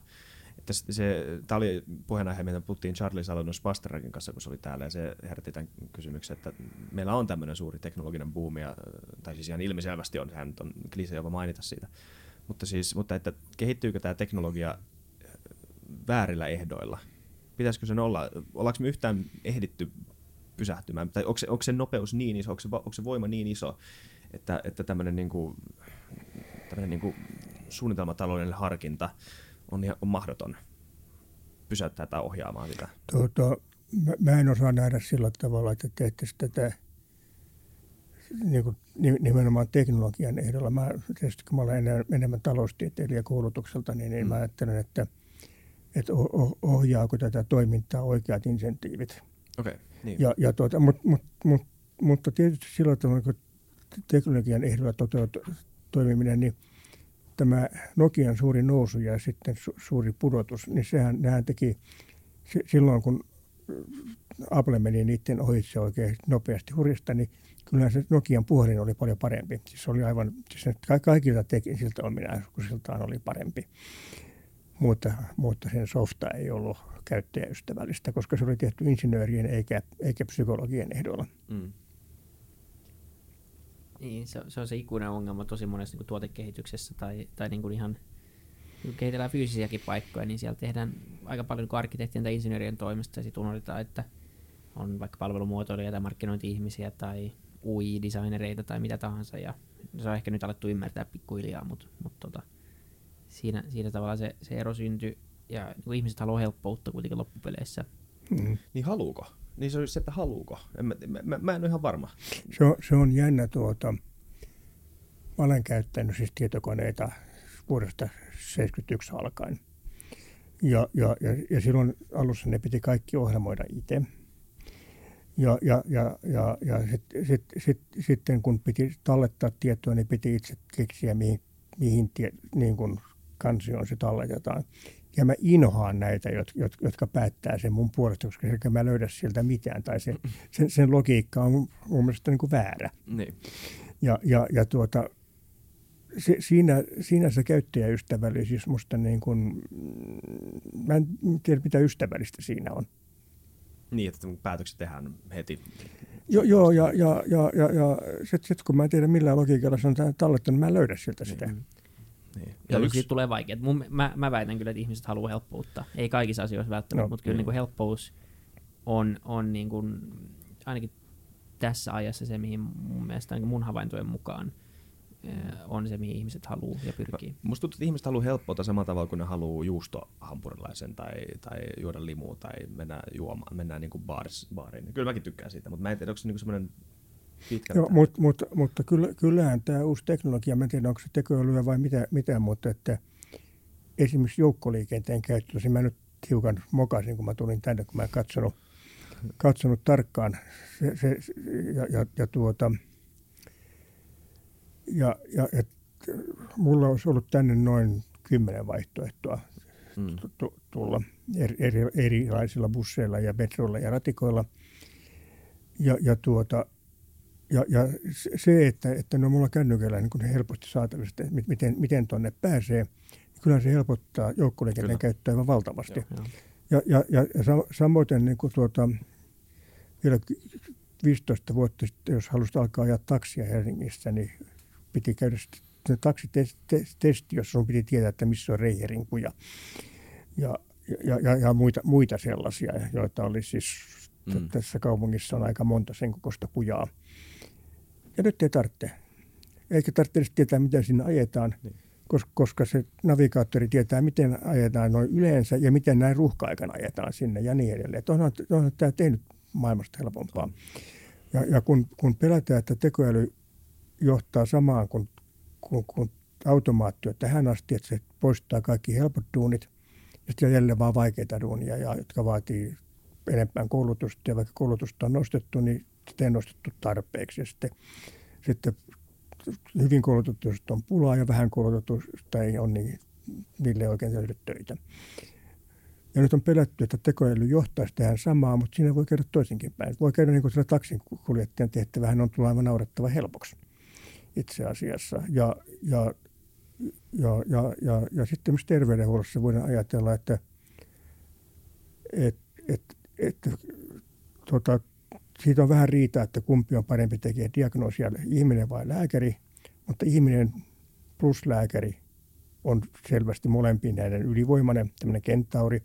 Että se, tämä oli puheenaihe, mitä puhuttiin Charlie Salonos Pasterakin kanssa, kun se oli täällä, ja se herätti tämän kysymyksen, että meillä on tämmöinen suuri teknologinen buumi, ja, tai siis ihan ilmiselvästi on, hän on klise jopa mainita siitä, mutta, siis, mutta että kehittyykö tämä teknologia väärillä ehdoilla? Pitäisikö sen olla, ollaanko me yhtään ehditty pysähtymään, tai onko se, onko se nopeus niin iso, onko se, onko se voima niin iso, että, että tämmöinen niin kuin, tämmöinen niin kuin suunnitelmataloudellinen harkinta on, on mahdoton pysäyttää tai ohjaamaan sitä? Tuota, mä, mä en osaa nähdä sillä tavalla, että tehtäisiin tätä niin kuin nimenomaan teknologian ehdolla. Mä, tietysti kun mä olen enemmän taloustieteilijä koulutukselta, niin, niin mm. mä ajattelen, että, että ohjaako tätä toimintaa oikeat insentiivit. Okay, niin. ja, ja tuota, mut, mut, mut, mutta tietysti silloin tavalla, kun teknologian ehdolla toteutuu toimiminen, niin tämä Nokian suuri nousu ja sitten su, suuri pudotus, niin sehän, nehän teki silloin, kun Apple meni niiden ohitse oikein nopeasti hurjasta, niin kyllä se Nokian puhelin oli paljon parempi. Siis se oli aivan, siis kaikilta siltä ominaisuuksiltaan oli parempi. Mutta, mutta sen softa ei ollut käyttäjäystävällistä, koska se oli tehty insinöörien eikä, eikä psykologien ehdolla. Mm. Niin, se, se on se ikuinen ongelma tosi monessa niin tuotekehityksessä tai, tai niin kuin ihan kun kehitellään fyysisiäkin paikkoja, niin siellä tehdään aika paljon niin arkkitehtien tai insinöörien toimesta ja sitten unohdetaan, että on vaikka palvelumuotoilijoita tai markkinointi-ihmisiä tai UI-designereita tai mitä tahansa ja se on ehkä nyt alettu ymmärtää pikkuhiljaa, mutta, mutta tota, siinä, siinä tavalla se, se ero syntyi ja niin ihmiset haluaa helppoutta kuitenkin loppupeleissä. Mm. Niin haluuko? Niin se on se, että haluuko. En, mä, mä, mä, en ole ihan varma. Se, on, se on jännä tuota, mä olen käyttänyt siis tietokoneita vuodesta 1971 alkaen. Ja, ja, ja, ja silloin alussa ne piti kaikki ohjelmoida itse. Ja, ja, ja, ja, ja sit, sit, sit, sitten kun piti tallettaa tietoa, niin piti itse keksiä, mihin, mihin tie, niin kun kansioon se talletetaan. Ja mä inhoan näitä, jotka päättää sen mun puolesta, koska sekä mä löydä sieltä mitään. Tai se, sen, sen logiikka on mun mielestä niin kuin väärä. Niin. Ja, ja, ja tuota, se, siinä, siinä se käyttäjäystävällisyys musta niin kuin, mä en tiedä mitä ystävällistä siinä on. Niin, että päätökset tehdään heti. Joo, joo ja, ja, ja, ja, ja sitten sit, kun mä en tiedä millään logiikalla se on tallettanut, mä en löydä sieltä sitä. Mm. Niin. Ja yksi... siitä tulee vaikea. Mun, mä, mä väitän kyllä, että ihmiset haluaa helppoutta. Ei kaikissa asioissa välttämättä, no, mutta kyllä niin kuin helppous on, on niin kuin, ainakin tässä ajassa se, mihin mun mielestä niin mun havaintojen mukaan on se, mihin ihmiset haluaa ja pyrkii. Musta tuntuu, että ihmiset haluaa helppoutta samalla tavalla kuin ne haluaa juustohampurilaisen tai, tai juoda limua tai mennä juomaan, mennään niin kuin baaris, baariin. Kyllä mäkin tykkään siitä, mutta mä en tiedä, onko se niin semmoinen pitkä. Joo, mutta, mutta, mutta kyllä, kyllähän tämä uusi teknologia, mä en tiedä onko se tekoälyä vai mitä, mitä mutta että esimerkiksi joukkoliikenteen käyttö, mä nyt hiukan mokasin, kun mä tulin tänne, kun mä en katsonut, katsonut tarkkaan se, se, ja, ja, ja tuota, ja, ja et, mulla olisi ollut tänne noin kymmenen vaihtoehtoa mm. tulla eri, eri, erilaisilla busseilla ja metroilla ja ratikoilla. Ja, ja, tuota, ja, ja se, että, että no mulla kännykällä niin kun helposti saatavissa, että miten, miten tuonne pääsee, niin kyllä se helpottaa joukkoliikenteen käyttöä aivan valtavasti. Joo, ja, ja, ja, ja samoin niin kuin tuota, vielä 15 vuotta sitten, jos halusit alkaa ajaa taksia Helsingissä, niin piti käydä taksitesti, jossa sun piti tietää, että missä on reiherinku ja, ja, ja, ja, ja muita, muita sellaisia, joita oli siis mm. tässä kaupungissa on aika monta sen kokoista kujaa. Ja nyt ei tarvitse. Eikä tarvitse edes tietää, mitä sinne ajetaan, niin. koska, koska se navigaattori tietää, miten ajetaan noin yleensä ja miten näin ruuhka-aikana ajetaan sinne ja niin edelleen. Onhan, onhan tämä tehnyt maailmasta helpompaa. Ja, ja kun, kun pelätään, että tekoäly johtaa samaan kuin, kuin, kuin automaatio tähän asti, että se poistaa kaikki helpot duunit ja sitten jälleen vaan vaikeita duunia, ja, jotka vaatii enempää koulutusta ja vaikka koulutusta on nostettu, niin sitä ei nostettu tarpeeksi. Ja sitten, sitten hyvin koulutetusta on pulaa ja vähän koulutetusta ei ole, niin niille ei oikein tehdä töitä. Ja nyt on pelätty, että tekoäly johtaisi tähän samaan, mutta siinä voi käydä toisinkin päin. Voi käydä niin kuin sillä taksin kuljettajan tehtävähän on tullut aivan naurettava helpoksi itse asiassa. Ja, ja, ja, ja, ja, ja sitten myös terveydenhuollossa voidaan ajatella, että et, et, et, tota, siitä on vähän riita, että kumpi on parempi tekee diagnoosia, ihminen vai lääkäri, mutta ihminen plus lääkäri on selvästi molempiin näiden ylivoimainen, tämmöinen kentauri.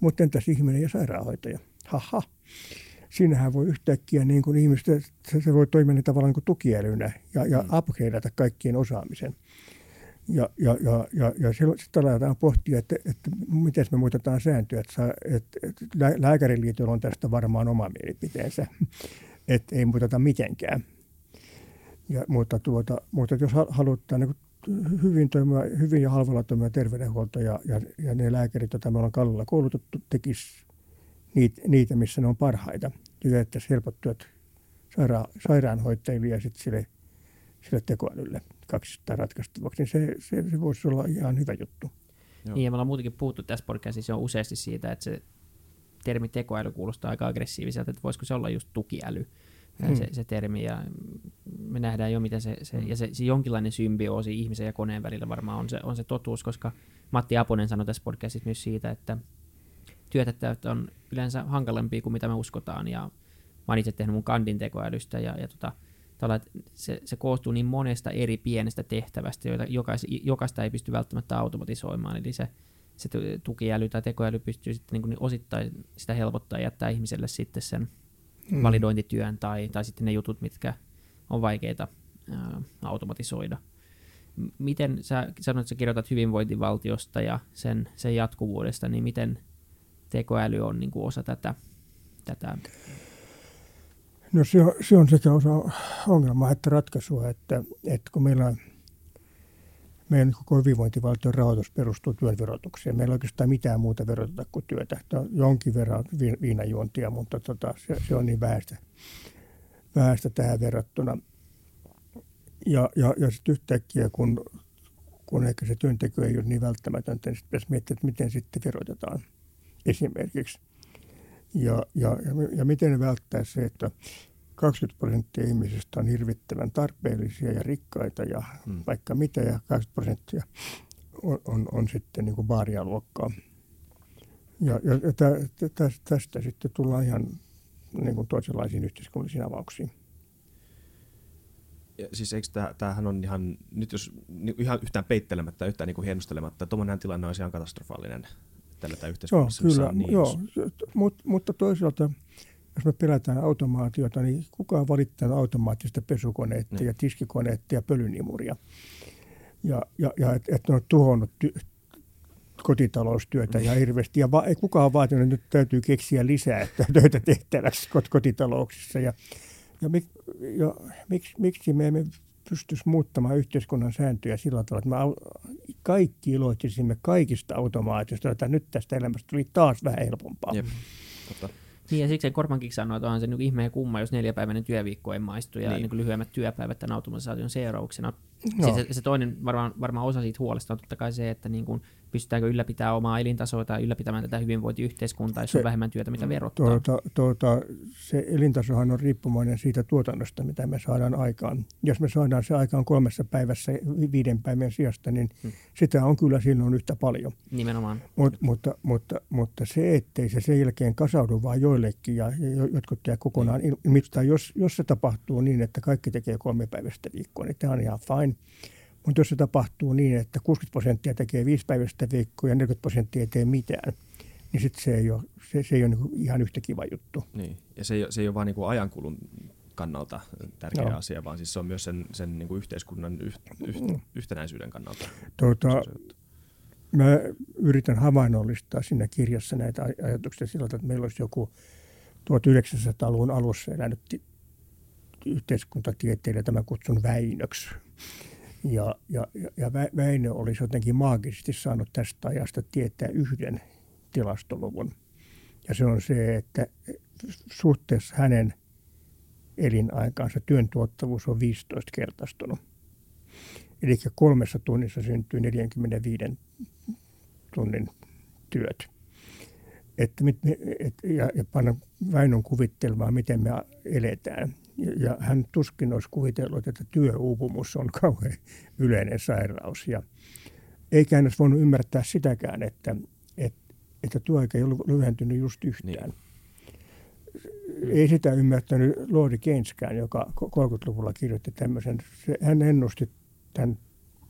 Mutta entäs ihminen ja sairaanhoitaja? Haha siinähän voi yhtäkkiä niin kuin ihmistä, se, se voi toimia niin tavallaan niin kuin tukielynä ja, ja mm. upgradeata kaikkien osaamisen. Ja, ja, ja, ja, ja sitten aletaan pohtia, että, että miten me muutetaan sääntöjä. Että, että, että lääkäriliitolla on tästä varmaan oma mielipiteensä, että ei muuteta mitenkään. Ja, mutta, tuota, mutta jos halutaan niin hyvin, toimia, hyvin ja halvalla toimia terveydenhuolto ja, ja, ja ne lääkärit, joita me ollaan kallella koulutettu, tekisi niitä, niitä, missä ne on parhaita. Ja että helpottuvat saira- sairaanhoitajille ja sitten sille, sille tekoälylle kaksistaan ratkaistavaksi, niin se, se, se voisi olla ihan hyvä juttu. Joo. Niin, ja me ollaan muutenkin puhuttu tässä podcastissa on useasti siitä, että se termi tekoäly kuulostaa aika aggressiiviselta, että voisiko se olla just tukiäly, hmm. se, se termi, ja me nähdään jo, mitä se, se hmm. ja se, se jonkinlainen symbioosi ihmisen ja koneen välillä varmaan on se, on se totuus, koska Matti Aponen sanoi tässä podcastissa myös siitä, että työtehtävät on yleensä hankalampia kuin mitä me uskotaan. Ja mä oon itse tehnyt mun kandin tekoälystä ja, ja tota, että se, se koostuu niin monesta eri pienestä tehtävästä, joita jokais, jokaista ei pysty välttämättä automatisoimaan. Eli se, se tukiäly tai tekoäly pystyy sitten niin kuin osittain sitä helpottaa ja jättää ihmiselle sitten sen mm. validointityön tai, tai sitten ne jutut, mitkä on vaikeita ää, automatisoida. Miten sä sanoit, että sä kirjoitat hyvinvointivaltiosta ja sen, sen jatkuvuudesta, niin miten tekoäly on niin kuin osa tätä, tätä No se on, se on sekä osa ongelmaa että ratkaisua, että, että kun meillä on meidän koko hyvinvointivaltion rahoitus perustuu työn verotukseen. Meillä ei oikeastaan mitään muuta veroteta kuin työtä. Tämä on jonkin verran viinajuontia, mutta tota, se, se, on niin vähäistä, vähäistä tähän verrattuna. Ja, ja, ja sitten yhtäkkiä, kun, kun ehkä se työnteko ei ole niin välttämätöntä, niin sitten pitäisi miettiä, että miten sitten verotetaan esimerkiksi. Ja, ja, ja, miten välttää se, että 20 prosenttia ihmisistä on hirvittävän tarpeellisia ja rikkaita ja hmm. vaikka mitä, ja 20 prosenttia on, on, on sitten niin kuin baarialuokkaa. Ja, ja, ja tä, tä, tästä sitten tullaan ihan niin kuin toisenlaisiin yhteiskunnallisiin avauksiin. Ja siis eikö tämä, tämähän on ihan, nyt jos niin ihan yhtään peittelemättä, yhtään niin kuin hienostelematta, tuommoinen tilanne olisi ihan katastrofaalinen tällä yhteiskunnassa. Joo, kyllä, niin joo, Mut, mutta toisaalta jos me pelätään automaatiota, niin kuka on valittanut automaattista pesukoneetta niin. ja tiskikoneetta ja pölynimuria. Ja, ja, ja että et ne on tuhonnut ty- kotitaloustyötä ja hirveästi. Ja va- ei kukaan vaatinut, että nyt täytyy keksiä lisää töitä tehtäväksi kot- kotitalouksissa. Ja, ja, mik, ja miksi, miksi me emme pystyisi muuttamaan yhteiskunnan sääntöjä sillä tavalla, että me kaikki iloitsisimme kaikista automaatista, että nyt tästä elämästä tuli taas vähän helpompaa. Jep. Totta. Niin ja siksi Kormankin sanoi, että onhan se niin ihme ja kumma, jos neljäpäiväinen työviikko ei maistu ja niin. Niin lyhyemmät työpäivät tämän automatisaation seurauksena. No. Se, se, toinen varmaan, varmaan osa siitä huolesta on totta kai se, että niin kuin pystytäänkö ylläpitämään omaa elintasoa tai ylläpitämään tätä hyvinvointiyhteiskuntaa, jos se, on vähemmän työtä, mitä verottaa. Tuota, tuota, se elintasohan on riippumainen siitä tuotannosta, mitä me saadaan aikaan. Jos me saadaan se aikaan kolmessa päivässä viiden päivän sijasta, niin hmm. sitä on kyllä silloin yhtä paljon. Nimenomaan. Mut, mutta, mutta, mutta se, ettei se sen jälkeen kasaudu vaan joillekin ja jotkut jää kokonaan hmm. mittaan, jos, jos se tapahtuu niin, että kaikki tekee kolme päivästä viikkoa, niin tämä on ihan fine. Mutta jos se tapahtuu niin, että 60 prosenttia tekee viisi päivästä viikkoa ja 40 prosenttia ei tee mitään, niin sit se ei ole, se, se ei ole niinku ihan yhtä kiva juttu. Niin. Ja se ei, se ei ole vain niinku ajankulun kannalta tärkeä no. asia, vaan siis se on myös sen, sen niinku yhteiskunnan yh, yh, mm. yhtenäisyyden kannalta. Tuota, mä yritän havainnollistaa siinä kirjassa näitä ajatuksia sillä että meillä olisi joku 1900-luvun alussa elänyt yhteiskuntatieteilijä, tämä kutsun Väinöksi. Ja, ja, ja Väinö olisi jotenkin maagisesti saanut tästä ajasta tietää yhden tilastoluvun. Ja se on se, että suhteessa hänen elinaikaansa työn tuottavuus on 15 kertaistunut. Eli kolmessa tunnissa syntyy 45 tunnin työt. Että et, ja, ja panna Väinön kuvittelemaan, miten me eletään ja hän tuskin olisi kuvitellut, että työuupumus on kauhean yleinen sairaus. Ja eikä hän olisi voinut ymmärtää sitäkään, että, että, että työaika ei ollut lyhentynyt just yhtään. Niin. Ei sitä ymmärtänyt Lordi Keyneskään, joka 30-luvulla kirjoitti tämmöisen. Se, hän ennusti tämän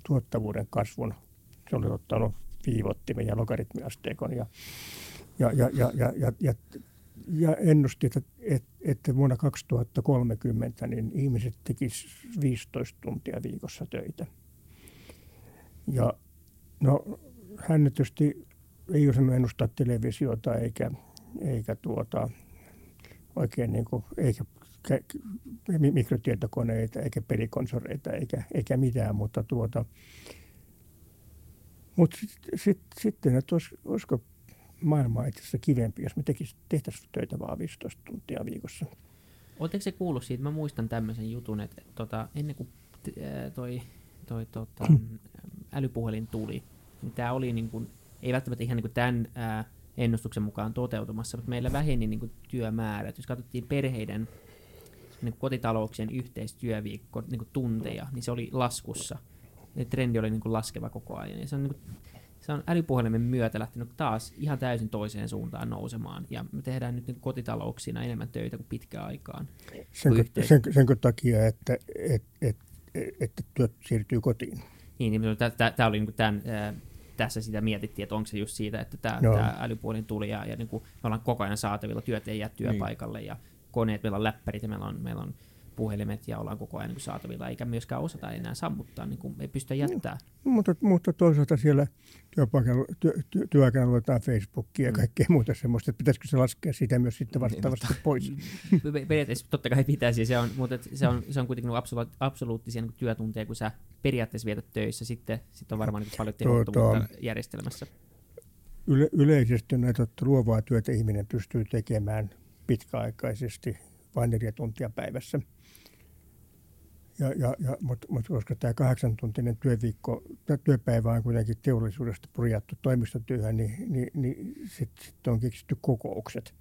tuottavuuden kasvun. Se oli ottanut viivottimen ja logaritmiasteikon ja, ja, ja, ja, ja, ja, ja ja ennusti, että, että vuonna 2030 niin ihmiset tekisivät 15 tuntia viikossa töitä. Ja no, hän tietysti ei osannut ennustaa televisiota eikä, eikä tuota, oikein niin kuin, eikä mikrotietokoneita eikä pelikonsoreita eikä, eikä mitään, mutta tuota, mutta sitten sit, sitten, että olisiko maailma itse asiassa kivempi, jos me tehtäisiin töitä vaan 15 tuntia viikossa. Oletteko se kuullut siitä? Mä muistan tämmöisen jutun, että tota, ennen kuin toi, toi tota, älypuhelin tuli, niin tämä oli niin kuin, ei välttämättä ihan niin tämän ää, ennustuksen mukaan toteutumassa, mutta meillä väheni niin työmäärät. Jos katsottiin perheiden niin kotitalouksien yhteistyöviikko niin tunteja, niin se oli laskussa. Ja trendi oli niin laskeva koko ajan. Ja se on niin se on älypuhelimen myötä lähtenyt taas ihan täysin toiseen suuntaan nousemaan. Ja me tehdään nyt niin kotitalouksina enemmän töitä kuin pitkään aikaan. Senkö, sen, senkö takia, että et, et, et, että työt siirtyy kotiin? Niin, niin tämä oli niin tämän, tässä sitä mietittiin, että onko se just siitä, että tämä, no. älypuhelin tuli ja, ja niin kuin me ollaan koko ajan saatavilla, työt ei jää työpaikalle niin. ja koneet, meillä on läppärit ja meillä on, meillä on puhelimet ja ollaan koko ajan niin saatavilla, eikä myöskään osata enää sammuttaa, niin kuin ei pystytä jättää. No, mutta, mutta toisaalta siellä työpaikalla, työ, työ, työaikana luetaan Facebookia ja mm. kaikkea muuta semmoista, että pitäisikö se laskea sitä myös sitten niin, vastaavasti niin, pois? Periaatteessa totta kai pitäisi, se on, mutta se on, se on kuitenkin absolu- absoluuttisia niin työtunteja, kun sä periaatteessa vietät töissä, sitten, sitten on varmaan niin paljon tehottomuutta tuota, järjestelmässä. Yle, yleisesti näitä luovaa työtä ihminen pystyy tekemään pitkäaikaisesti vain neljä tuntia päivässä. Ja, ja, ja, Mutta mut koska tämä kahdeksantuntinen työviikko, työpäivä on kuitenkin teollisuudesta purjattu toimistotyöhön, niin, niin, niin sitten sit on keksitty kokoukset.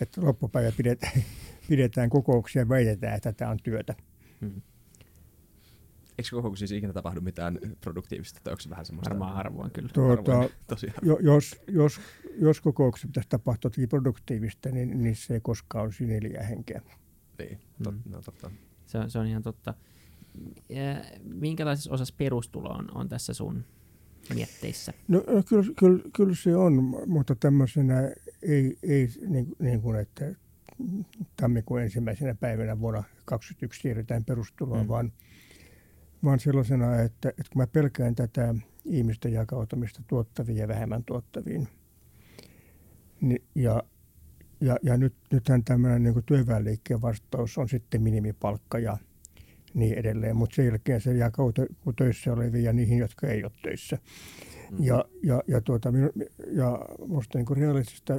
Että loppupäivä pidetään, pidetään kokouksia ja väitetään, että tämä on työtä. Hmm. Eikö kokouksissa ikinä tapahdu mitään produktiivista, tai onko se vähän semmoista? Varmaan harvoin kyllä. Tuota, harvoin, jo, jos, jos, jos kokouksessa pitäisi tapahtua produktiivista, niin, niin se ei koskaan olisi neljä henkeä. Niin, tot, mm. no totta. Se on, se on ihan totta. Ja minkälaisessa osassa perustulo on, on tässä sun mietteissä? No kyllä, kyllä, kyllä se on, mutta tämmöisenä ei, ei niin, niin kuin, että tammikuun ensimmäisenä päivänä vuonna 2021 siirrytään perustuloon, mm. vaan, vaan sellaisena, että, että kun mä pelkään tätä ihmisten jakautumista tuottaviin ja vähemmän tuottaviin, niin, ja ja, ja nyt, nythän tämmöinen niin työväenliikkeen vastaus on sitten minimipalkka ja niin edelleen, mutta sen jälkeen se jakautuu töissä olevia ja niihin, jotka ei ole töissä. Mm-hmm. Ja, ja, ja, tuota, ja minusta niin realistista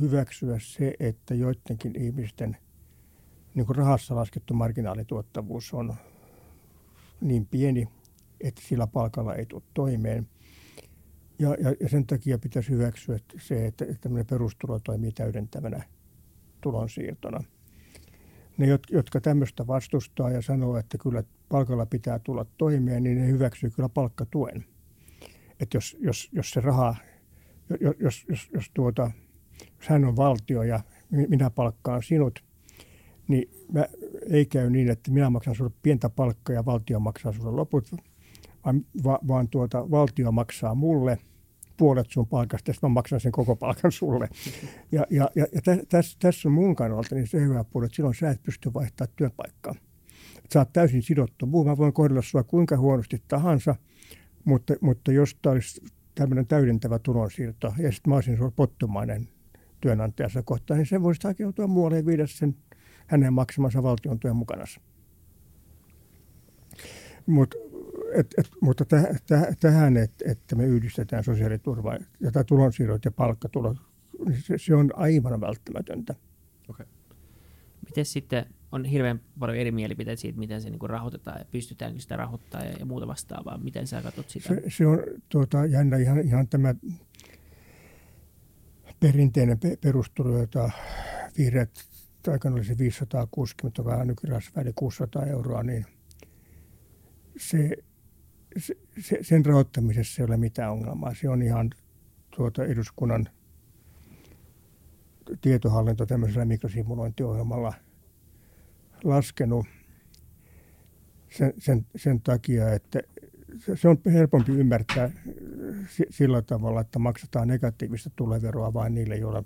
hyväksyä se, että joidenkin ihmisten niin kuin rahassa laskettu marginaalituottavuus on niin pieni, että sillä palkalla ei tule toimeen – ja, ja, ja sen takia pitäisi hyväksyä että se, että, että tämmöinen perustulo toimii täydentävänä tulonsiirtona. Ne, jotka tämmöistä vastustaa ja sanoo, että kyllä palkalla pitää tulla toimeen, niin ne hyväksyy kyllä palkkatuen. Että jos, jos, jos se raha, jos, jos, jos, jos, tuota, jos hän on valtio ja minä palkkaan sinut, niin mä, ei käy niin, että minä maksan sinulle pientä palkkaa ja valtio maksaa sinulle loput, vaan, va, vaan tuota, valtio maksaa mulle puolet sun palkasta, sitten mä maksan sen koko palkan sulle. Ja, ja, ja, ja tässä, tässä on mun kannalta niin se hyvä puoli, että silloin sä et pysty vaihtamaan työpaikkaa. Sä oot täysin sidottu muu. Mä voin kohdella sua kuinka huonosti tahansa, mutta, mutta jos tämä olisi tämmöinen täydentävä tulonsiirto ja sitten mä olisin sulla pottumainen työnantajansa kohtaan, niin se voisi hakeutua muualle ja viedä sen hänen maksamansa valtion työn mukana. Mutta et, et, mutta täh, täh, tähän, et, että me yhdistetään sosiaaliturva ja tulonsiirrot ja palkkatulot, niin se, se on aivan välttämätöntä. Okay. Miten sitten on hirveän paljon eri mielipiteitä siitä, miten se niin rahoitetaan ja pystytäänkö sitä rahoittaa ja, ja muuta vastaavaa. Miten sä katsot sitä? Se, se on tuota, jännä ihan, ihan tämä perinteinen perustulo, jota vihreät aikana olisi 560, vähän nykyään 600 euroa, niin se se, sen rahoittamisessa ei ole mitään ongelmaa. Se on ihan tuota eduskunnan tietohallinto tämmöisellä mikrosimulointiohjelmalla laskenut sen, sen, sen takia, että se on helpompi ymmärtää sillä tavalla, että maksetaan negatiivista tuleveroa vain niille, joilla,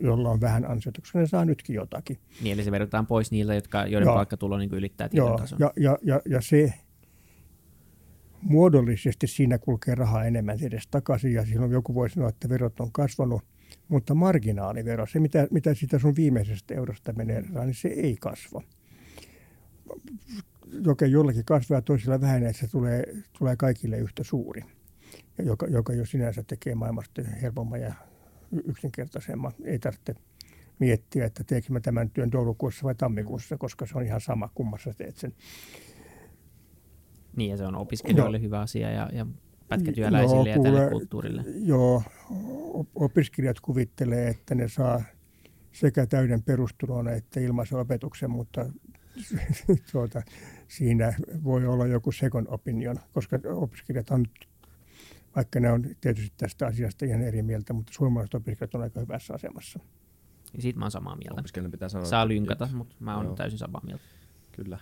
joilla on vähän ansiota, koska ne saa nytkin jotakin. Niin, eli se verrataan pois niiltä, jotka, joiden joo, palkkatulo niin ylittää tietyn tason. Ja, ja, ja, ja se, muodollisesti siinä kulkee rahaa enemmän edes takaisin ja silloin joku voi sanoa, että verot on kasvanut, mutta marginaalivero, se mitä, mitä siitä sun viimeisestä eurosta menee, niin se ei kasva. Joka jollakin kasvaa ja toisilla vähenee, että se tulee, tulee kaikille yhtä suuri, ja joka, joka jo sinänsä tekee maailmasta helpomman ja yksinkertaisemman. Ei tarvitse miettiä, että teekö mä tämän työn joulukuussa vai tammikuussa, koska se on ihan sama, kummassa teet sen. Niin, ja se on opiskelijoille no. hyvä asia ja, ja pätkätyöläisille joo, ja tälle kulttuurille. Joo, opiskelijat kuvittelee, että ne saa sekä täyden perustulon että ilmaisen opetuksen, mutta tuota, siinä voi olla joku second opinion, koska opiskelijat on vaikka ne on tietysti tästä asiasta ihan eri mieltä, mutta suomalaiset opiskelijat on aika hyvässä asemassa. Ja siitä mä oon samaa mieltä. Opiskelijan pitää sanoa. Saa lynkata, mutta mä oon Joo. täysin samaa mieltä. Kyllä.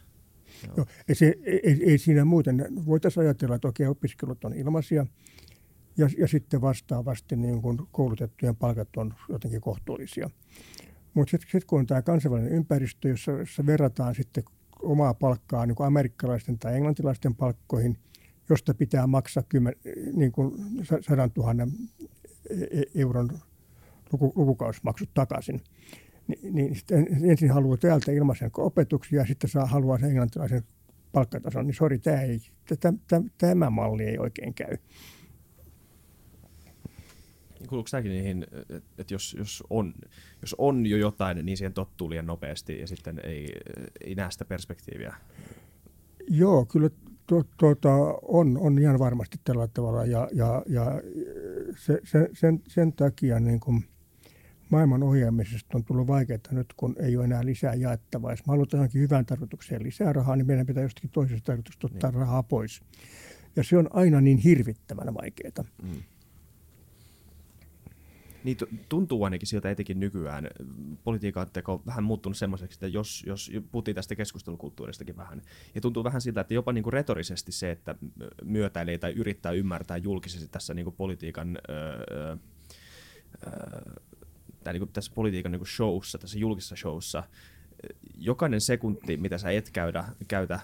Joo, ei, se, ei, ei siinä muuten. Voitaisiin ajatella, että okei, opiskelut on ilmaisia ja, ja sitten vastaavasti niin kuin koulutettujen palkat on jotenkin kohtuullisia. Mutta sitten sit, kun on tämä kansainvälinen ympäristö, jossa, jossa verrataan sitten omaa palkkaa niin kuin amerikkalaisten tai englantilaisten palkkoihin, josta pitää maksaa kymmen, niin kuin sa- sadan tuhannen e- e- euron luku, lukukausimaksut takaisin. Ni- niin sitten ensin haluaa täältä ilmaisen opetuksia ja sitten saa haluaa sen englantilaisen palkkatason, niin sori, tämä, ei, tätä, tämä, tämä malli ei oikein käy. Kuuluuko tämäkin niihin, että et jos, jos, on, jos on jo jotain, niin siihen tottuu liian nopeasti ja sitten ei, ei näe sitä perspektiiviä? Joo, kyllä to, tuota, on, on ihan varmasti tällä tavalla ja, ja, ja se, se, sen, sen takia niin kuin maailman ohjaamisesta on tullut vaikeaa nyt, kun ei ole enää lisää jaettavaa. Jos me halutaan johonkin hyvään tarkoitukseen lisää rahaa, niin meidän pitää jostakin toisesta tarkoituksesta ottaa niin. rahaa pois. Ja se on aina niin hirvittävän vaikeaa. Mm. Niin tu- tuntuu ainakin siltä etenkin nykyään. Politiikan teko on vähän muuttunut semmoiseksi, että jos, jos puhuttiin tästä keskustelukulttuuristakin vähän, ja tuntuu vähän siltä, että jopa niinku retorisesti se, että myötäilee tai yrittää ymmärtää julkisesti tässä niinku politiikan öö, öö, tai niinku tässä politiikan niinku showssa, tässä julkisessa showssa, jokainen sekunti, mitä sä et käydä, käytä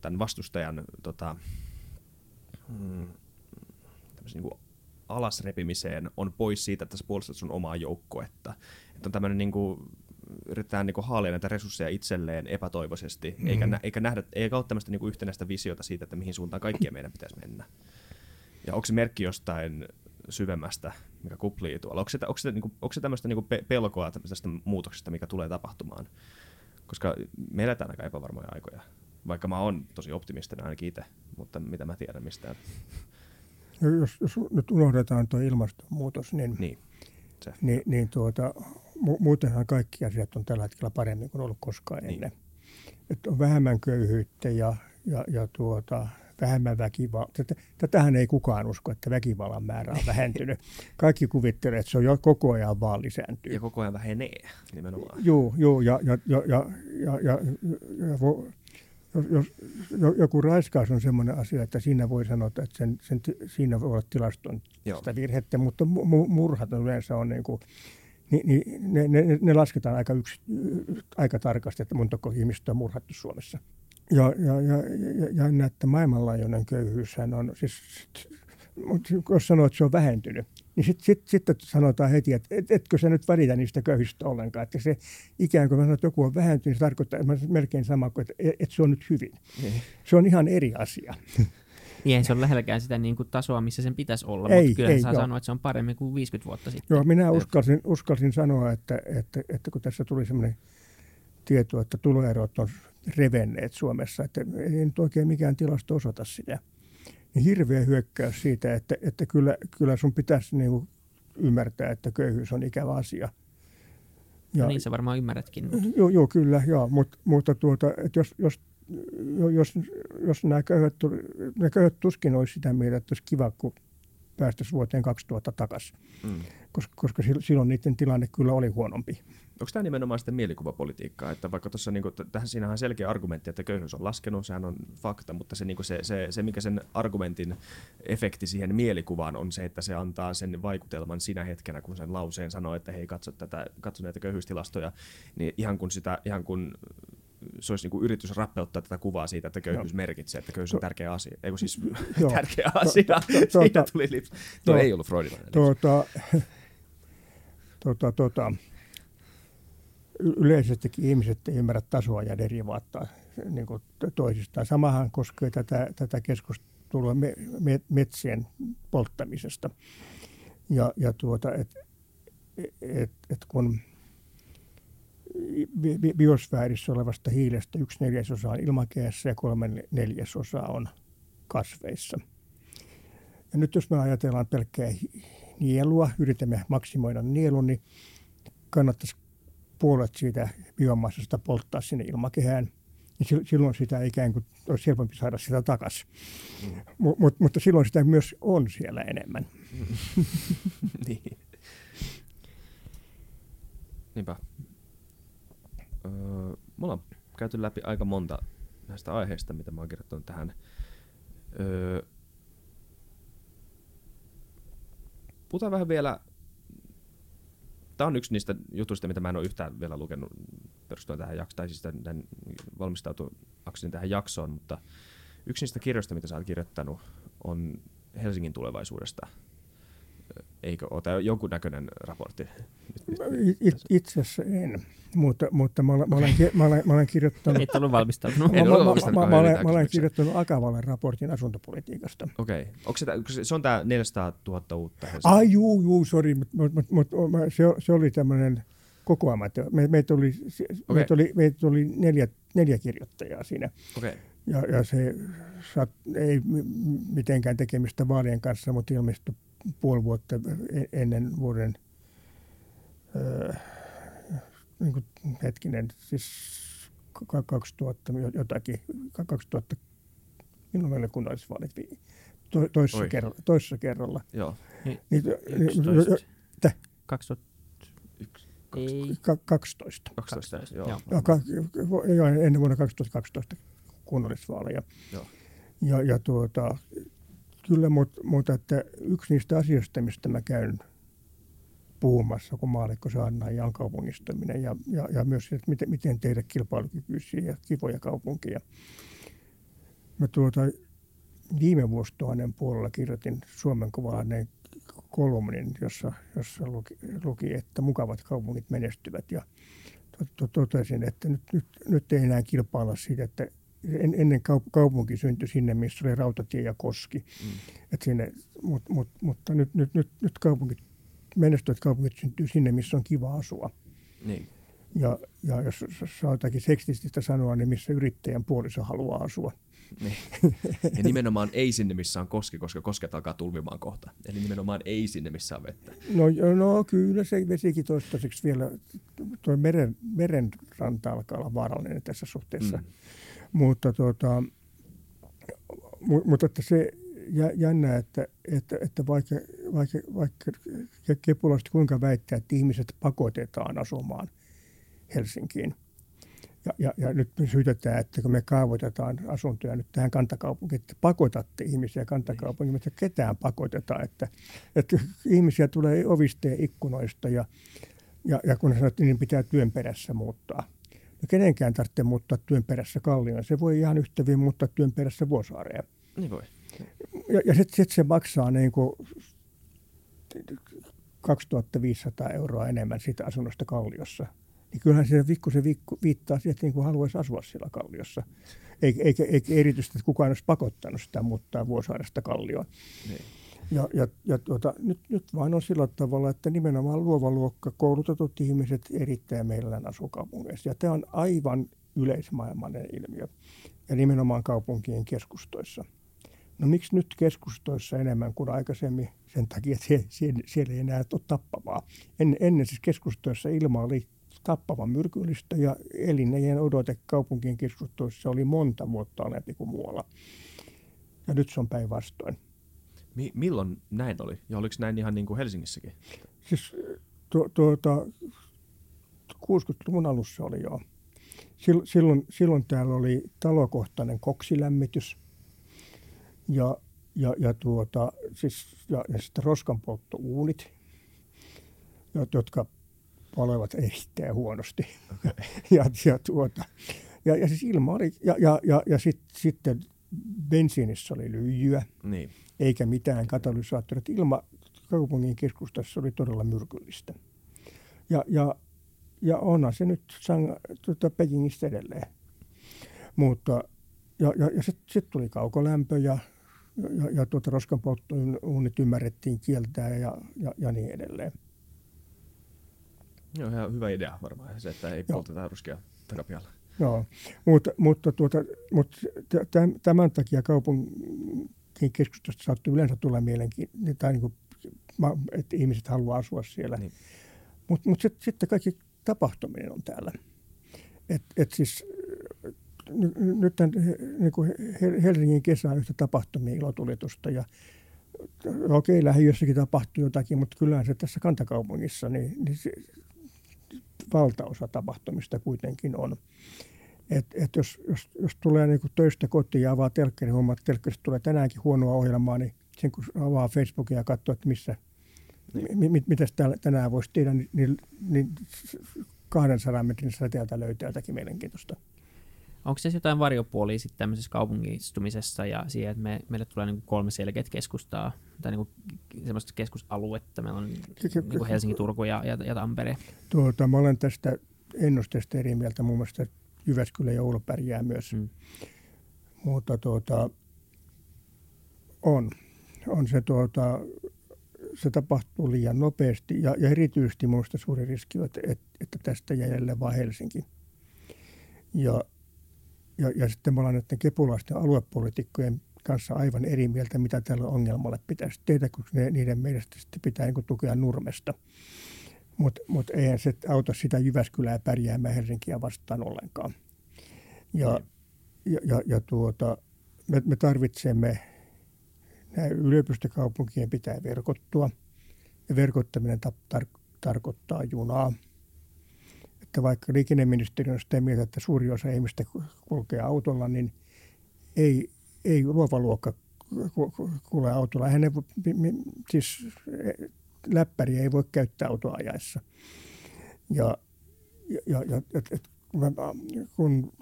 tämän vastustajan tota, mm, tämmöisen niinku alasrepimiseen on pois siitä, että sä puolustat sun omaa joukkuetta. Että on tämmöinen niinku, yritetään niinku haalia näitä resursseja itselleen epätoivoisesti, mm-hmm. eikä, nä, eikä, nähdä, eikä ole tämmöistä niinku yhtenäistä visiota siitä, että mihin suuntaan kaikkien meidän pitäisi mennä. Ja onko se merkki jostain syvemmästä, mikä kuplii tuolla? Onko se, onko se, niinku, onko se tämmöistä niinku pe- pelkoa tästä muutoksesta, mikä tulee tapahtumaan? Koska me eletään aika epävarmoja aikoja. Vaikka mä oon tosi optimistinen ainakin itse, mutta mitä mä tiedän mistään. No, Jos, jos nyt unohdetaan tuo ilmastonmuutos, niin, Niin, se. niin, niin tuota, mu- muutenhan kaikki asiat on tällä hetkellä paremmin kuin ollut koskaan Niin. ennen. Että on vähemmän köyhyyttä ja, ja, ja tuota, vähemmän väkivaltaa. Tätä, tätähän ei kukaan usko, että väkivallan määrä on vähentynyt. Kaikki kuvittelee, että se on jo koko ajan vaan lisääntyy. Ja koko ajan vähenee nimenomaan. Joo, joo ja, ja, ja, ja, ja, ja, ja vo, jos, jos jo- joku raiskaus on sellainen asia, että siinä voi sanoa, että sen, sen, siinä voi olla tilaston sitä virhettä, mutta mu, mu- murhat yleensä on niin kuin, niin, niin ne, ne, ne, lasketaan aika, yksi, aika tarkasti, että montako ihmistä on murhattu Suomessa. Ja, ja, ja, ja, ja näin, että maailmanlaajuinen köyhyyshän on, siis, mut jos sanoo, että se on vähentynyt, niin sitten sit, sit sanotaan heti, että et, etkö sä nyt välitä niistä köyhistä ollenkaan. Että se ikään kuin mä sanon, että joku on vähentynyt, niin se tarkoittaa että melkein sama kuin, että et, et se on nyt hyvin. Niin. Se on ihan eri asia. Niin ei se ole lähelläkään sitä niin kuin tasoa, missä sen pitäisi olla, Ei, mutta kyllä ei, saa joo. sanoa, että se on paremmin kuin 50 vuotta sitten. Joo, minä uskalsin, uskalsin sanoa, että, että, että kun tässä tuli sellainen tieto, että tuloerot on revenneet Suomessa, että ei nyt oikein mikään tilasto osoita sitä. Niin hirveä hyökkäys siitä, että, että kyllä, kyllä sun pitäisi niin kuin ymmärtää, että köyhyys on ikävä asia. Ja, niin sä varmaan ymmärrätkin. Joo, joo kyllä, joo, mutta, mutta tuota, että jos, jos, jos, jos nämä, köyhät, nämä köyhät tuskin olisi sitä mieltä, että olisi kiva, kun päästäisiin vuoteen 2000 takaisin, Mm. koska, koska sil- silloin niiden tilanne kyllä oli huonompi. Onko tämä nimenomaan sitten mielikuvapolitiikkaa, että vaikka tuossa niinku, t- tähän siinähän on selkeä argumentti, että köyhyys on laskenut, sehän on fakta, mutta se, niinku se, se, se, mikä sen argumentin efekti siihen mielikuvaan on se, että se antaa sen vaikutelman sinä hetkenä, kun sen lauseen sanoo, että hei katso, tätä, katso näitä köyhyystilastoja, niin ihan kun, sitä, ihan kun se olisi niinku yritys rappeuttaa tätä kuvaa siitä, että köyhyys Joo. merkitsee, että köyhyys on tärkeä asia. Eikö siis Joo. tärkeä To- asia? to- Siitä tuota- tuli lips. Tuo Joo. ei ollut freudilainen. Tuota, tuota, tuota, yleisestikin ihmiset ei ymmärrä tasoa ja derivaattaa niin toisistaan. Samahan koskee tätä, tätä keskustelua me, me, metsien polttamisesta. Ja, ja tuota, et, et, et kun bi- bi- biosfäärissä olevasta hiilestä yksi neljäsosa on ilmakehässä ja kolme neljäsosaa on kasveissa. Ja nyt jos me ajatellaan pelkkää nielua, yritämme maksimoida nielun, niin kannattaisi puolet siitä biomassasta polttaa sinne ilmakehään niin silloin sitä ikään kuin olisi helpompi saada sitä takaisin. Mm. Mut, mut, mutta silloin sitä myös on siellä enemmän. niin. Niinpä. Öö, mulla on käyty läpi aika monta näistä aiheista, mitä mä oon kirjoittanut tähän. Öö, puhutaan vähän vielä Tämä on yksi niistä jutuista, mitä mä en ole yhtään vielä lukenut perustuen tähän jaksoon, tai siis tämän valmistautuakseni tähän jaksoon, mutta yksi niistä kirjoista, mitä sä oot kirjoittanut, on Helsingin tulevaisuudesta. Eikö ole? Tai jonkunnäköinen raportti? It, itse asiassa en, mutta, mutta mä, olen, mä, olen, mä, olen, mä olen kirjoittanut... Et ollut valmistautunut. Mä, mä, mä, mä, olen, mä olen kirjoittanut Akavalle raportin asuntopolitiikasta. Okei. Okay. Onko se, se on tämä 400 000 uutta? Ai juu, juu, sori, mutta mut, mut, mut, se, se oli tämmöinen kokoamatta. Me, meitä oli, okay. meitä oli, meitä oli neljä, neljä kirjoittajaa siinä. Okay. Ja, ja se sat, ei mitenkään tekemistä vaalien kanssa, mutta ilmestyi puoli vuotta e-, ennen vuoden, öö, niin kuin, hetkinen, siis 2000 jotakin, 2000, milloin meillä kunnallisvaalit to, toisessa, kerralla, toisessa kerralla. Joo. Niin, niin, 2001. Ei. 12. 12, joo. Joo. joo. ennen vuonna 2012 kunnallisvaaleja. Joo. Ja, ja tuota, kyllä, mutta, mutta että yksi niistä asioista, mistä mä käyn puhumassa, kun maallikko Sanna ja on kaupungistaminen ja, ja, ja myös että miten, miten tehdä kilpailukykyisiä ja kivoja kaupunkia. Mä tuota, viime vuosituhannen puolella kirjoitin Suomen kuvalainen kolumnin, jossa, jossa luki, luki, että mukavat kaupungit menestyvät ja totesin, että nyt, nyt, nyt ei enää kilpailla siitä, että en, ennen kaupunki syntyi sinne, missä oli rautatie ja koski. Mm. Et sinne, mut, mut, mutta nyt, nyt, nyt, nyt kaupungit, menestyvät kaupungit syntyy sinne, missä on kiva asua. Niin. Ja, ja jos saa jotakin seksististä sanoa, niin missä yrittäjän puoliso haluaa asua. Niin. Ja nimenomaan ei sinne, missä on koski, koska kosket alkaa tulvimaan kohta. Eli nimenomaan ei sinne, missä on vettä. No, no kyllä se vesikin toistaiseksi vielä, tuo meren, meren ranta alkaa olla vaarallinen tässä suhteessa. Mm. Mutta, tota, mutta että se jännä, että, että, että vaikka, vaikka, vaikka kepulaiset kuinka väittää, että ihmiset pakotetaan asumaan Helsinkiin – ja, ja, ja nyt syytetään, että kun me kaavoitetaan asuntoja nyt tähän kantakaupunkiin, että pakotatte ihmisiä kantakaupunkiin, mutta ketään pakotetaan, että, että ihmisiä tulee ovista ja ikkunoista ja, ja, ja kun sanottiin, niin pitää työn perässä muuttaa. No kenenkään tarvitse muuttaa työn perässä kallioon. Se voi ihan yhtä hyvin muuttaa työn perässä vuosaareen. Niin voi. Ja, ja sitten sit se maksaa niin kuin 2500 euroa enemmän siitä asunnosta kalliossa niin kyllähän se pikkusen viittaa siihen, että niin kuin haluaisi asua siellä kalliossa. Eikä, eikä, eikä erityisesti, että kukaan olisi pakottanut sitä muuttaa Vuosaaresta kallioon. Niin. Ja, ja, ja tuota, nyt, nyt vain on sillä tavalla, että nimenomaan luova luokka, koulutetut ihmiset erittäin meillään asukaupungeissa. Ja tämä on aivan yleismaailmainen ilmiö. Ja nimenomaan kaupunkien keskustoissa. No miksi nyt keskustoissa enemmän kuin aikaisemmin? Sen takia, että siellä, siellä ei enää ole tappavaa. En, ennen siis keskustoissa ilma oli tappavan myrkyllistä ja elinnejen odote kaupunkien keskustoissa oli monta vuotta alempi kuin muualla. Ja nyt se on päinvastoin. Mi- milloin näin oli? Ja oliko näin ihan niin kuin Helsingissäkin? Siis tu- tuota, 60-luvun alussa oli jo. Silloin, silloin täällä oli talokohtainen koksilämmitys ja, ja, ja, tuota, siis, ja, ja sitten roskanpolttouunit, jotka olevat erittäin huonosti. Okay. ja, ja, tuota, ja, ja siis ilma oli, ja, ja, ja, ja sit, sitten bensiinissä oli lyijyä, niin. eikä mitään katalysaattoria. Ilma kaupungin keskustassa oli todella myrkyllistä. Ja, ja, ja onhan se nyt sang, tuota, Pekingistä edelleen. Mutta, ja, ja, ja sitten sit tuli kaukolämpö ja, ja, ja tuota roskanpolttouunit ymmärrettiin kieltää ja, ja, ja niin edelleen. Joo, ihan hyvä idea varmaan se, että ei Joo. polteta ruskea takapihalla. Joo, mutta, mutta, tuota, mutta tämän takia kaupungin keskustasta saattaa yleensä tulla mielenkiintoinen, tai niin kuin, että ihmiset haluaa asua siellä. Niin. Mutta mut sitten sit kaikki tapahtuminen on täällä. Et, et siis nyt niin kuin Helsingin kesä on yhtä tapahtumia ilotulitusta ja okei, lähiössäkin tapahtuu jotakin, mutta kyllähän se tässä kantakaupungissa, niin, niin se, valtaosa tapahtumista kuitenkin on. Et, et jos, jos, jos tulee niin töistä kotiin ja avaa telkkarin, huomaa, että telkkarista tulee tänäänkin huonoa ohjelmaa, niin sen kun avaa Facebookia ja katsoo, että missä, niin. mi, mi, mitä tänään voisi tehdä, niin, niin, niin 200 metrin säteeltä löytää jotakin mielenkiintoista. Onko se jotain varjopuolia sitten tämmöisessä kaupungistumisessa ja siihen, että me, meille tulee niin kolme selkeät keskustaa tai niin semmoista keskusaluetta. Meillä on niin Helsinki, Turku ja, ja, ja Tampere. Tuota, mä olen tästä ennusteesta eri mieltä. Mun mielestä Jyväskylä ja Oulu pärjää myös. Hmm. Mutta tuota, on. On se, tuota, se tapahtuu liian nopeasti ja, ja erityisesti minusta suuri riski että, että tästä jäljelle vain Helsinki. Ja ja, ja sitten me ollaan näiden kepulaisten aluepolitiikkojen kanssa aivan eri mieltä, mitä tälle ongelmalle pitäisi tehdä, koska ne, niiden mielestä sitten pitää niin tukea nurmesta. Mutta mut eihän se auta sitä Jyväskylää pärjäämään Helsinkiä vastaan ollenkaan. Ja, mm. ja, ja, ja tuota, me, me tarvitsemme, nämä yliopistokaupunkien pitää verkottua. Ja verkottaminen ta, tar, tarkoittaa junaa – että vaikka liikenneministeriö on sitä mieltä, että suuri osa ihmistä kulkee autolla, niin ei, ei luova luokka kulje autolla. Hänen, siis läppäriä ei voi käyttää autoa ajaessa. Ja, ja, ja et, et, kun,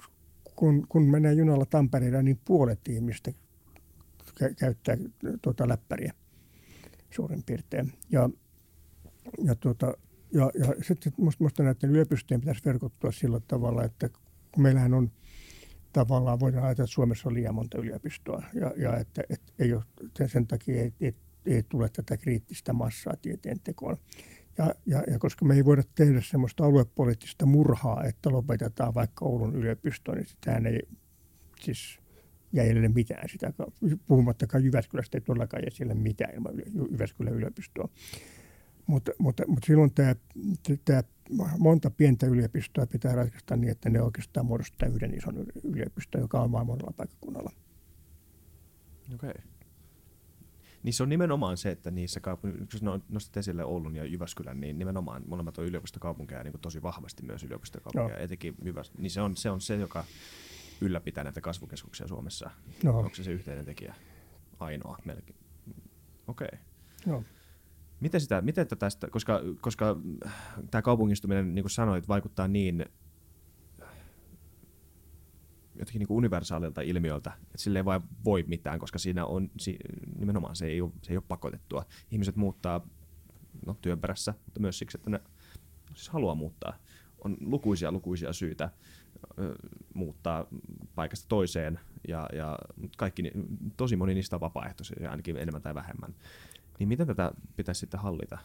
kun, kun menee junalla Tampereella, niin puolet ihmistä käyttää tuota läppäriä suurin piirtein. Ja, ja tuota, ja, ja sitten minusta näiden yliopistojen pitäisi verkottua sillä tavalla, että kun meillähän on tavallaan, voidaan ajatella, että Suomessa on liian monta yliopistoa ja, ja että, että ei ole, sen takia ei, ei, ei tule tätä kriittistä massaa tieteen tekoon. Ja, ja, ja koska me ei voida tehdä sellaista aluepoliittista murhaa, että lopetetaan vaikka Oulun yliopisto, niin sitähän ei siis jäljelle mitään sitä, puhumattakaan Jyväskylästä ei todellakaan jää siellä mitään ilman Jyväskylän yliopistoa. Mutta, mutta, mutta silloin tämä, tämä monta pientä yliopistoa pitää ratkaista niin, että ne oikeastaan muodostaa yhden ison yliopiston, joka on vain monella paikkakunnalla. Okei. Okay. Niin se on nimenomaan se, että niissä kaupungissa, jos nostat esille Oulun ja Jyväskylän, niin nimenomaan molemmat on yliopistokaupunkeja niin tosi vahvasti myös yliopistokaupunkeja. No. Etenkin Jyväs, niin se on, se on se, joka ylläpitää näitä kasvukeskuksia Suomessa. No. Onko se se yhteinen tekijä? Ainoa melkein. Okei. Okay. No. Miten, sitä, miten tästä, koska, koska tämä kaupungistuminen, niin kuin sanoit, vaikuttaa niin jotenkin niin kuin universaalilta ilmiöltä, että sille ei vaan voi mitään, koska siinä on nimenomaan se ei ole, se ei ole pakotettua. Ihmiset muuttaa no, työn perässä, mutta myös siksi, että ne siis haluaa muuttaa. On lukuisia lukuisia syitä muuttaa paikasta toiseen, ja, ja kaikki, tosi moni niistä on vapaaehtoisia, ainakin enemmän tai vähemmän. Niin miten tätä pitäisi sitten hallita?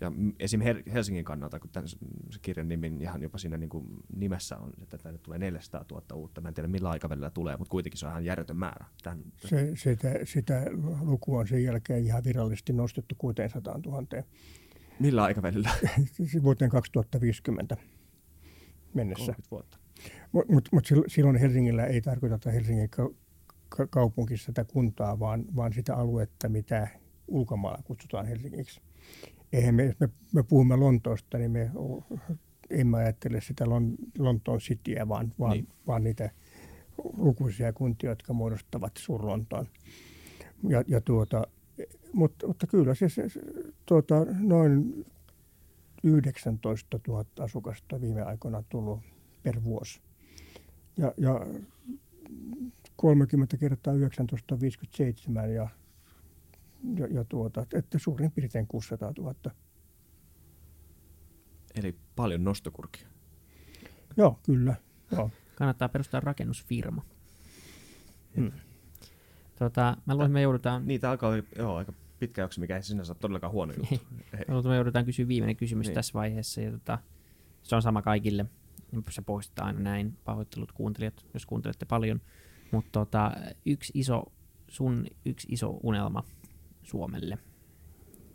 Ja esim. Helsingin kannalta, kun tämän, se kirjan nimi ihan jopa siinä niin kuin nimessä on, että tänne tulee 400 000 uutta. Mä en tiedä millä aikavälillä tulee, mutta kuitenkin se on ihan järjetön määrä. Tämän, se, sitä, sitä lukua on sen jälkeen ihan virallisesti nostettu 600 000. Millä aikavälillä? Vuoteen 2050 mennessä. 30 vuotta. Mutta mut, mut silloin Helsingillä ei tarkoiteta Helsingin kaupunkissa tätä kuntaa, vaan, vaan sitä aluetta, mitä ulkomailla kutsutaan Helsingiksi. Eihän me, me, me puhumme Lontoosta, niin me emme ajattele sitä Lontoon Cityä, vaan, vaan, niin. vaan niitä lukuisia kuntia, jotka muodostavat Suur-Lontoon. Ja, ja tuota, mutta, mutta kyllä se, se tuota, noin 19 000 asukasta viime aikoina tullut per vuosi. Ja, ja 30 kertaa 19 57 ja ja, ja tuota, että suurin piirtein 600 000. Eli paljon nostokurkia. Joo, kyllä. Joo. Kannattaa perustaa rakennusfirma. Hmm. Tota, mä luulen, että me joudutaan... Niitä alkaa olla joo, aika pitkä jakso, mikä ei sinänsä ole todellakaan huono juttu. Mä luulen, me joudutaan kysyä viimeinen kysymys niin. tässä vaiheessa. Ja tota, se on sama kaikille. Se poistetaan aina näin. Pahoittelut kuuntelijat, jos kuuntelette paljon. Mutta tota, yksi iso, sun yksi iso unelma Suomelle,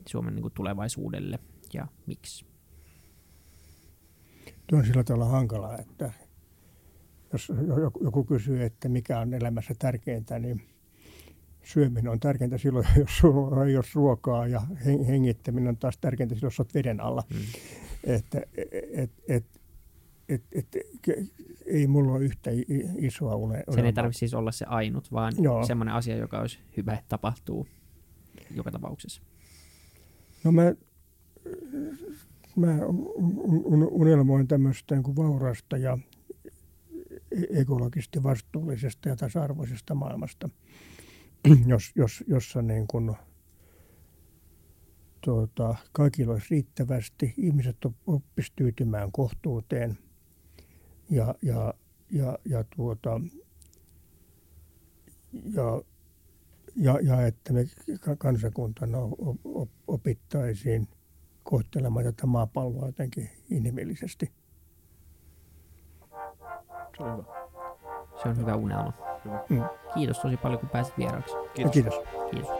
Suomen niin kuin tulevaisuudelle ja miksi? Tuo on sillä tavalla hankalaa, että jos joku, kysyy, että mikä on elämässä tärkeintä, niin syöminen on tärkeintä silloin, jos sulla ei ole ruokaa ja hengittäminen on taas tärkeintä silloin, jos olet veden alla. Mm. Että et, et, et, et, ei mulla ole yhtä isoa une. Sen ei tarvitse siis olla se ainut, vaan Joo. semmoinen asia, joka olisi hyvä, että tapahtuu joka tapauksessa. No mä, mä unelmoin tämmöistä niin kuin vaurasta ja ekologisesti vastuullisesta ja tasa-arvoisesta maailmasta, jos, jos, jossa niin kuin, tuota, kaikilla olisi riittävästi, ihmiset oppisivat tyytymään kohtuuteen ja, ja, ja, ja, tuota, ja, ja, ja että me kansakuntana opittaisiin kohtelemaan tätä maapalloa jotenkin inhimillisesti. Se on hyvä. Se on hyvä unelma. Hyvä. Mm. Kiitos tosi paljon, kun pääsit vieraaksi. Kiitos. kiitos. kiitos.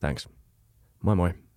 Thanks. Moi moi.